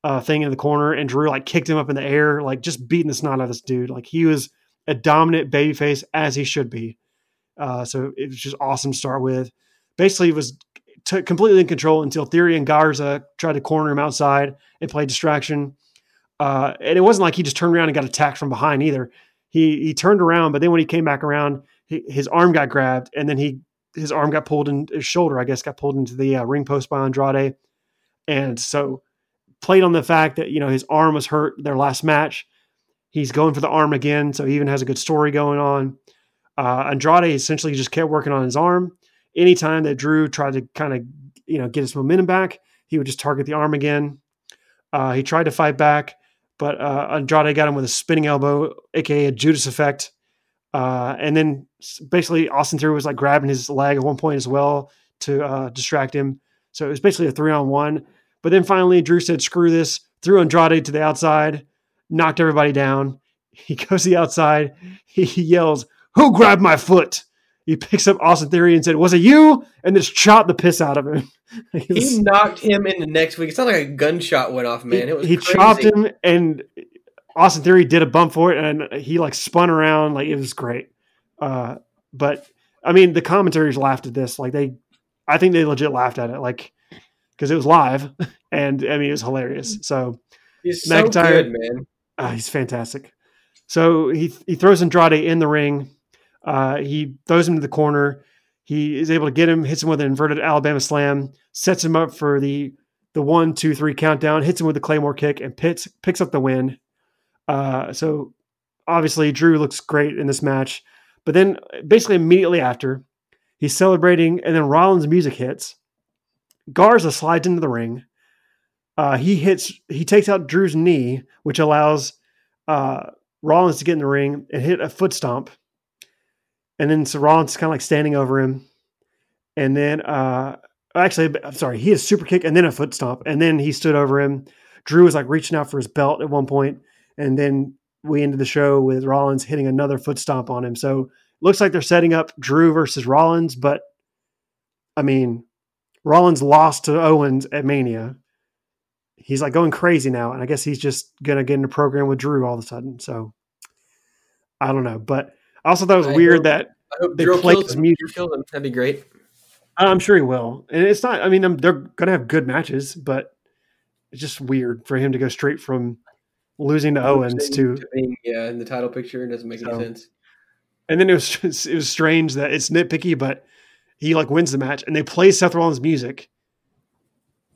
uh, thing in the corner, and Drew like kicked him up in the air, like just beating the snot out of this dude. Like he was a dominant babyface as he should be. Uh, so it was just awesome to start with. Basically, was t- completely in control until Theory and Garza tried to corner him outside and play distraction. Uh, and it wasn't like he just turned around and got attacked from behind either. He he turned around, but then when he came back around, he, his arm got grabbed, and then he his arm got pulled in his shoulder. I guess got pulled into the uh, ring post by Andrade, and so played on the fact that you know his arm was hurt their last match. He's going for the arm again, so he even has a good story going on. Uh, Andrade essentially just kept working on his arm. Anytime that Drew tried to kind of you know get his momentum back, he would just target the arm again. Uh, he tried to fight back, but uh, Andrade got him with a spinning elbow, aka a Judas effect. Uh, and then basically Austin Theory was like grabbing his leg at one point as well to uh, distract him. So it was basically a three on one. But then finally Drew said, "Screw this!" Threw Andrade to the outside, knocked everybody down. He goes to the outside. He yells, who grabbed my foot? He picks up Austin Theory and said, Was it you? And just chopped the piss out of him. he knocked him in the next week. It sounded like a gunshot went off, man. He, it was he chopped him and Austin Theory did a bump for it and he like spun around. Like it was great. Uh, but I mean, the commentators laughed at this. Like they, I think they legit laughed at it. Like, because it was live and I mean, it was hilarious. So he's so good, man. Uh, he's fantastic. So he, he throws Andrade in the ring uh, he throws him to the corner. He is able to get him, hits him with an inverted Alabama slam, sets him up for the the one, two, three countdown, hits him with the Claymore kick, and picks picks up the win. Uh, so obviously Drew looks great in this match. But then basically immediately after, he's celebrating, and then Rollins' music hits. Garza slides into the ring. Uh, he hits, he takes out Drew's knee, which allows uh, Rollins to get in the ring and hit a foot stomp and then Rollins kind of like standing over him, and then uh, actually, I'm sorry, he has super kick and then a foot stomp, and then he stood over him. Drew was like reaching out for his belt at one point, and then we ended the show with Rollins hitting another foot stomp on him. So looks like they're setting up Drew versus Rollins, but I mean, Rollins lost to Owens at Mania. He's like going crazy now, and I guess he's just gonna get in a program with Drew all of a sudden. So I don't know, but also thought it was I weird hope, that they played his music. That'd be great. I'm sure he will. And it's not. I mean, I'm, they're going to have good matches, but it's just weird for him to go straight from losing to Owens to, to being, yeah in the title picture. It doesn't make so, any sense. And then it was just, it was strange that it's nitpicky, but he like wins the match and they play Seth Rollins' music.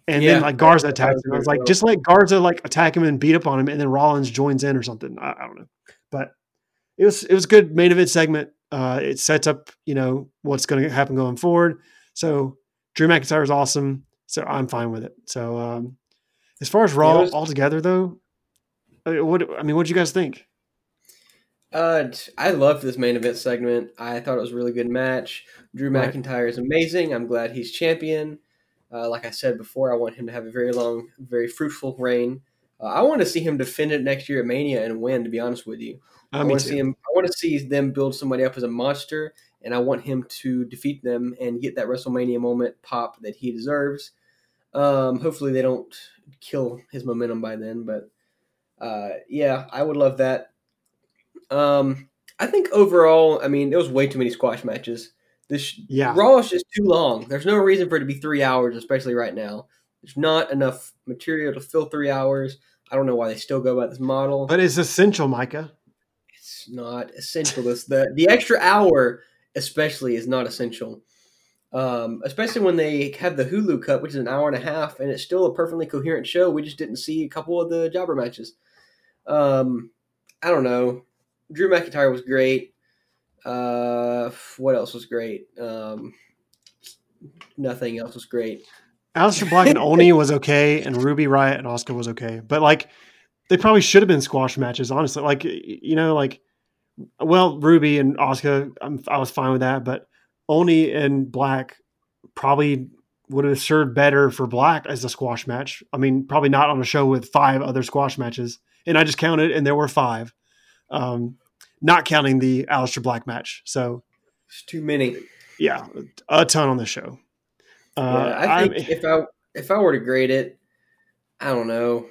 And yeah, then like Garza attacks him. I was like, just let Garza like attack him and beat up on him, and then Rollins joins in or something. I, I don't know, but it was it was a good main event segment. Uh, it sets up you know what's going to happen going forward. So Drew McIntyre is awesome. So I'm fine with it. So um, as far as Raw was, altogether, though, what I mean, what do you guys think? Uh, I loved this main event segment. I thought it was a really good match. Drew. McIntyre is amazing. I'm glad he's champion. Uh, like I said before, I want him to have a very long, very fruitful reign. Uh, I want to see him defend it next year at Mania and win. To be honest with you, Uh, I want to see him. I want to see them build somebody up as a monster, and I want him to defeat them and get that WrestleMania moment pop that he deserves. Um, hopefully, they don't kill his momentum by then, but uh, yeah, I would love that. Um, I think overall, I mean, there was way too many squash matches. This Yeah. Raw is just too long. There's no reason for it to be three hours, especially right now. There's not enough material to fill three hours. I don't know why they still go about this model. But it's essential, Micah. It's not essential. This the the extra hour, especially, is not essential. Um, especially when they have the Hulu cut, which is an hour and a half, and it's still a perfectly coherent show. We just didn't see a couple of the jobber matches. Um, I don't know. Drew McIntyre was great. Uh, what else was great? Um, nothing else was great. Aleister Black and Oney was okay, and Ruby Riott and Asuka was okay. But like, they probably should have been squash matches, honestly. Like, you know, like, well, Ruby and Asuka, I'm, I was fine with that, but Oney and Black probably would have served better for Black as a squash match. I mean, probably not on a show with five other squash matches, and I just counted, and there were five, um, not counting the Aleister Black match. So It's too many. yeah, a ton on the show. Uh, Yeah, I think I'm- if I if I were to grade it, I don't know.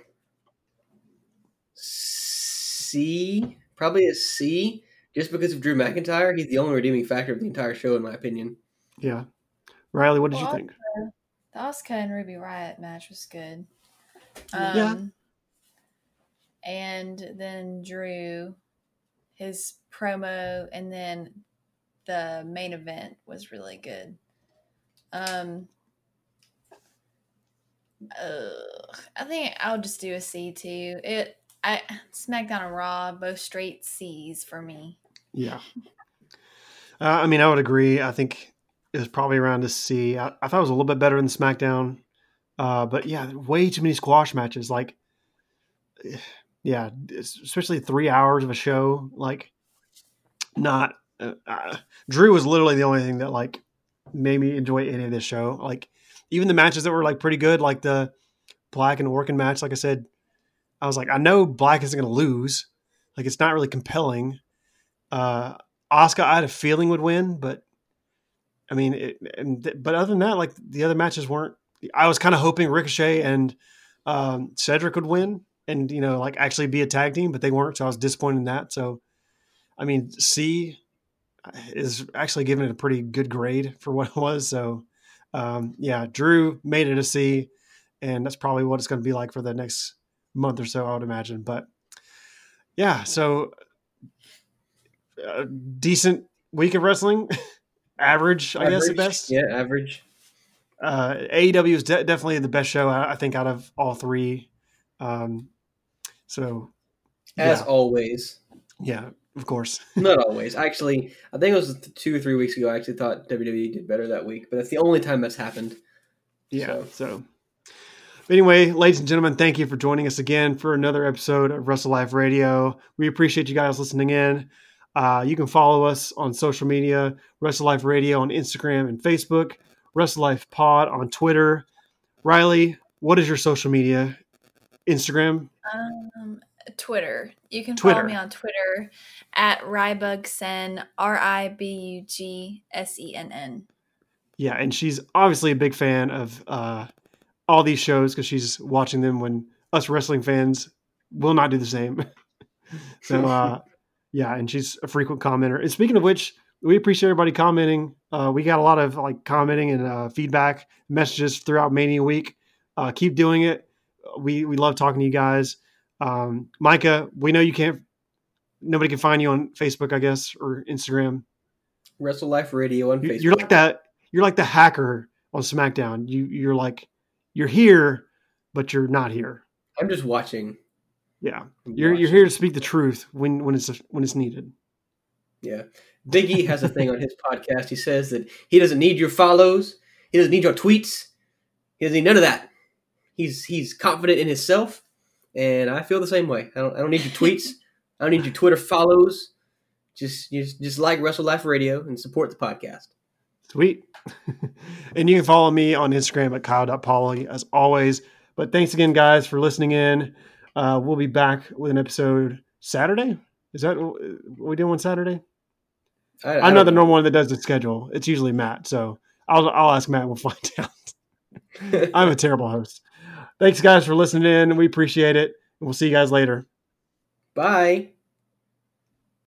C, probably a C, just because of Drew McIntyre. He's the only redeeming factor of the entire show, in my opinion. Yeah. Riley, what did Well, you think? The Asuka and Ruby Riott match was good. Yeah. Um, And then Drew, his promo, and then the main event was really good. Um, ugh, I think I'll just do a C too. It, I SmackDown and Raw both straight C's for me. Yeah. Uh, I mean, I would agree. I think it was probably around a C. I, I thought it was a little bit better than SmackDown. Uh, but yeah, way too many squash matches. Like, yeah, especially three hours of a show. Like, not. Uh, uh, Drew was literally the only thing that like made me enjoy any of this show. Like, even the matches that were like pretty good, like the Black and Lorcan match. Like I said, I was like, I know Black isn't going to lose. Like, it's not really compelling. Uh, Asuka, I had a feeling would win, but I mean, it, and th- but other than that, like the other matches weren't. I was kind of hoping Ricochet and um, Cedric would win, and you know, like actually be a tag team, but they weren't. So I was disappointed in that. So, I mean, C is actually giving it a pretty good grade for what it was. So, um, yeah, Drew made it a C, and that's probably what it's going to be like for the next month or so, I would imagine. But yeah, so a decent week of wrestling, average, I guess, at best. Yeah, average. Uh, AEW is de- definitely the best show, I, I think, out of all three. Um, so, As yeah, always. yeah, of course. Not always. Actually, I think it was two or three weeks ago. I actually thought WWE did better that week, but that's the only time that's happened. Yeah. So- So, anyway, ladies and gentlemen, thank you for joining us again for another episode of Wrestle Life Radio. We appreciate you guys listening in. Uh, you can follow us on social media, Wrestle Life Radio on Instagram and Facebook, Wrestle Life Pod on Twitter. Riley, what is your social media? Instagram? Um, Twitter. You can Twitter. follow me on Twitter at Rybugsen, R I B U G S E N N. Yeah, and she's obviously a big fan of uh, all these shows because she's watching them when us wrestling fans will not do the same. so, uh, yeah, and she's a frequent commenter. And speaking of which, we appreciate everybody commenting. Uh, we got a lot of like commenting and uh, feedback messages throughout Mania Week. Uh, keep doing it. We we love talking to you guys. Um, Micah, we know you can't. Nobody can find you on Facebook, I guess, or Instagram. Wrestle Life Radio on You- Facebook. You're like that. You're like the hacker on SmackDown. You you're like you're here, but you're not here. I'm just watching. Yeah, I'm you're you're here to speak the truth when when it's when it's needed. Yeah. Biggie has a thing on his podcast. He says that he doesn't need your follows. He doesn't need your tweets. He doesn't need none of that. He's he's confident in himself, and I feel the same way. I don't I don't need your tweets. I don't need your Twitter follows. just just just like Wrestle Life Radio and support the podcast. Sweet. and you can follow me on Instagram at kyle.polly as always. But thanks again, guys, for listening in. Uh, we'll be back with an episode Saturday. Is that what we do on Saturday? I, I'm not the normal one that does the schedule. It's usually Matt. So I'll, I'll ask Matt we'll find out. I'm a terrible host. Thanks, guys, for listening in. We appreciate it. We'll see you guys later. Bye.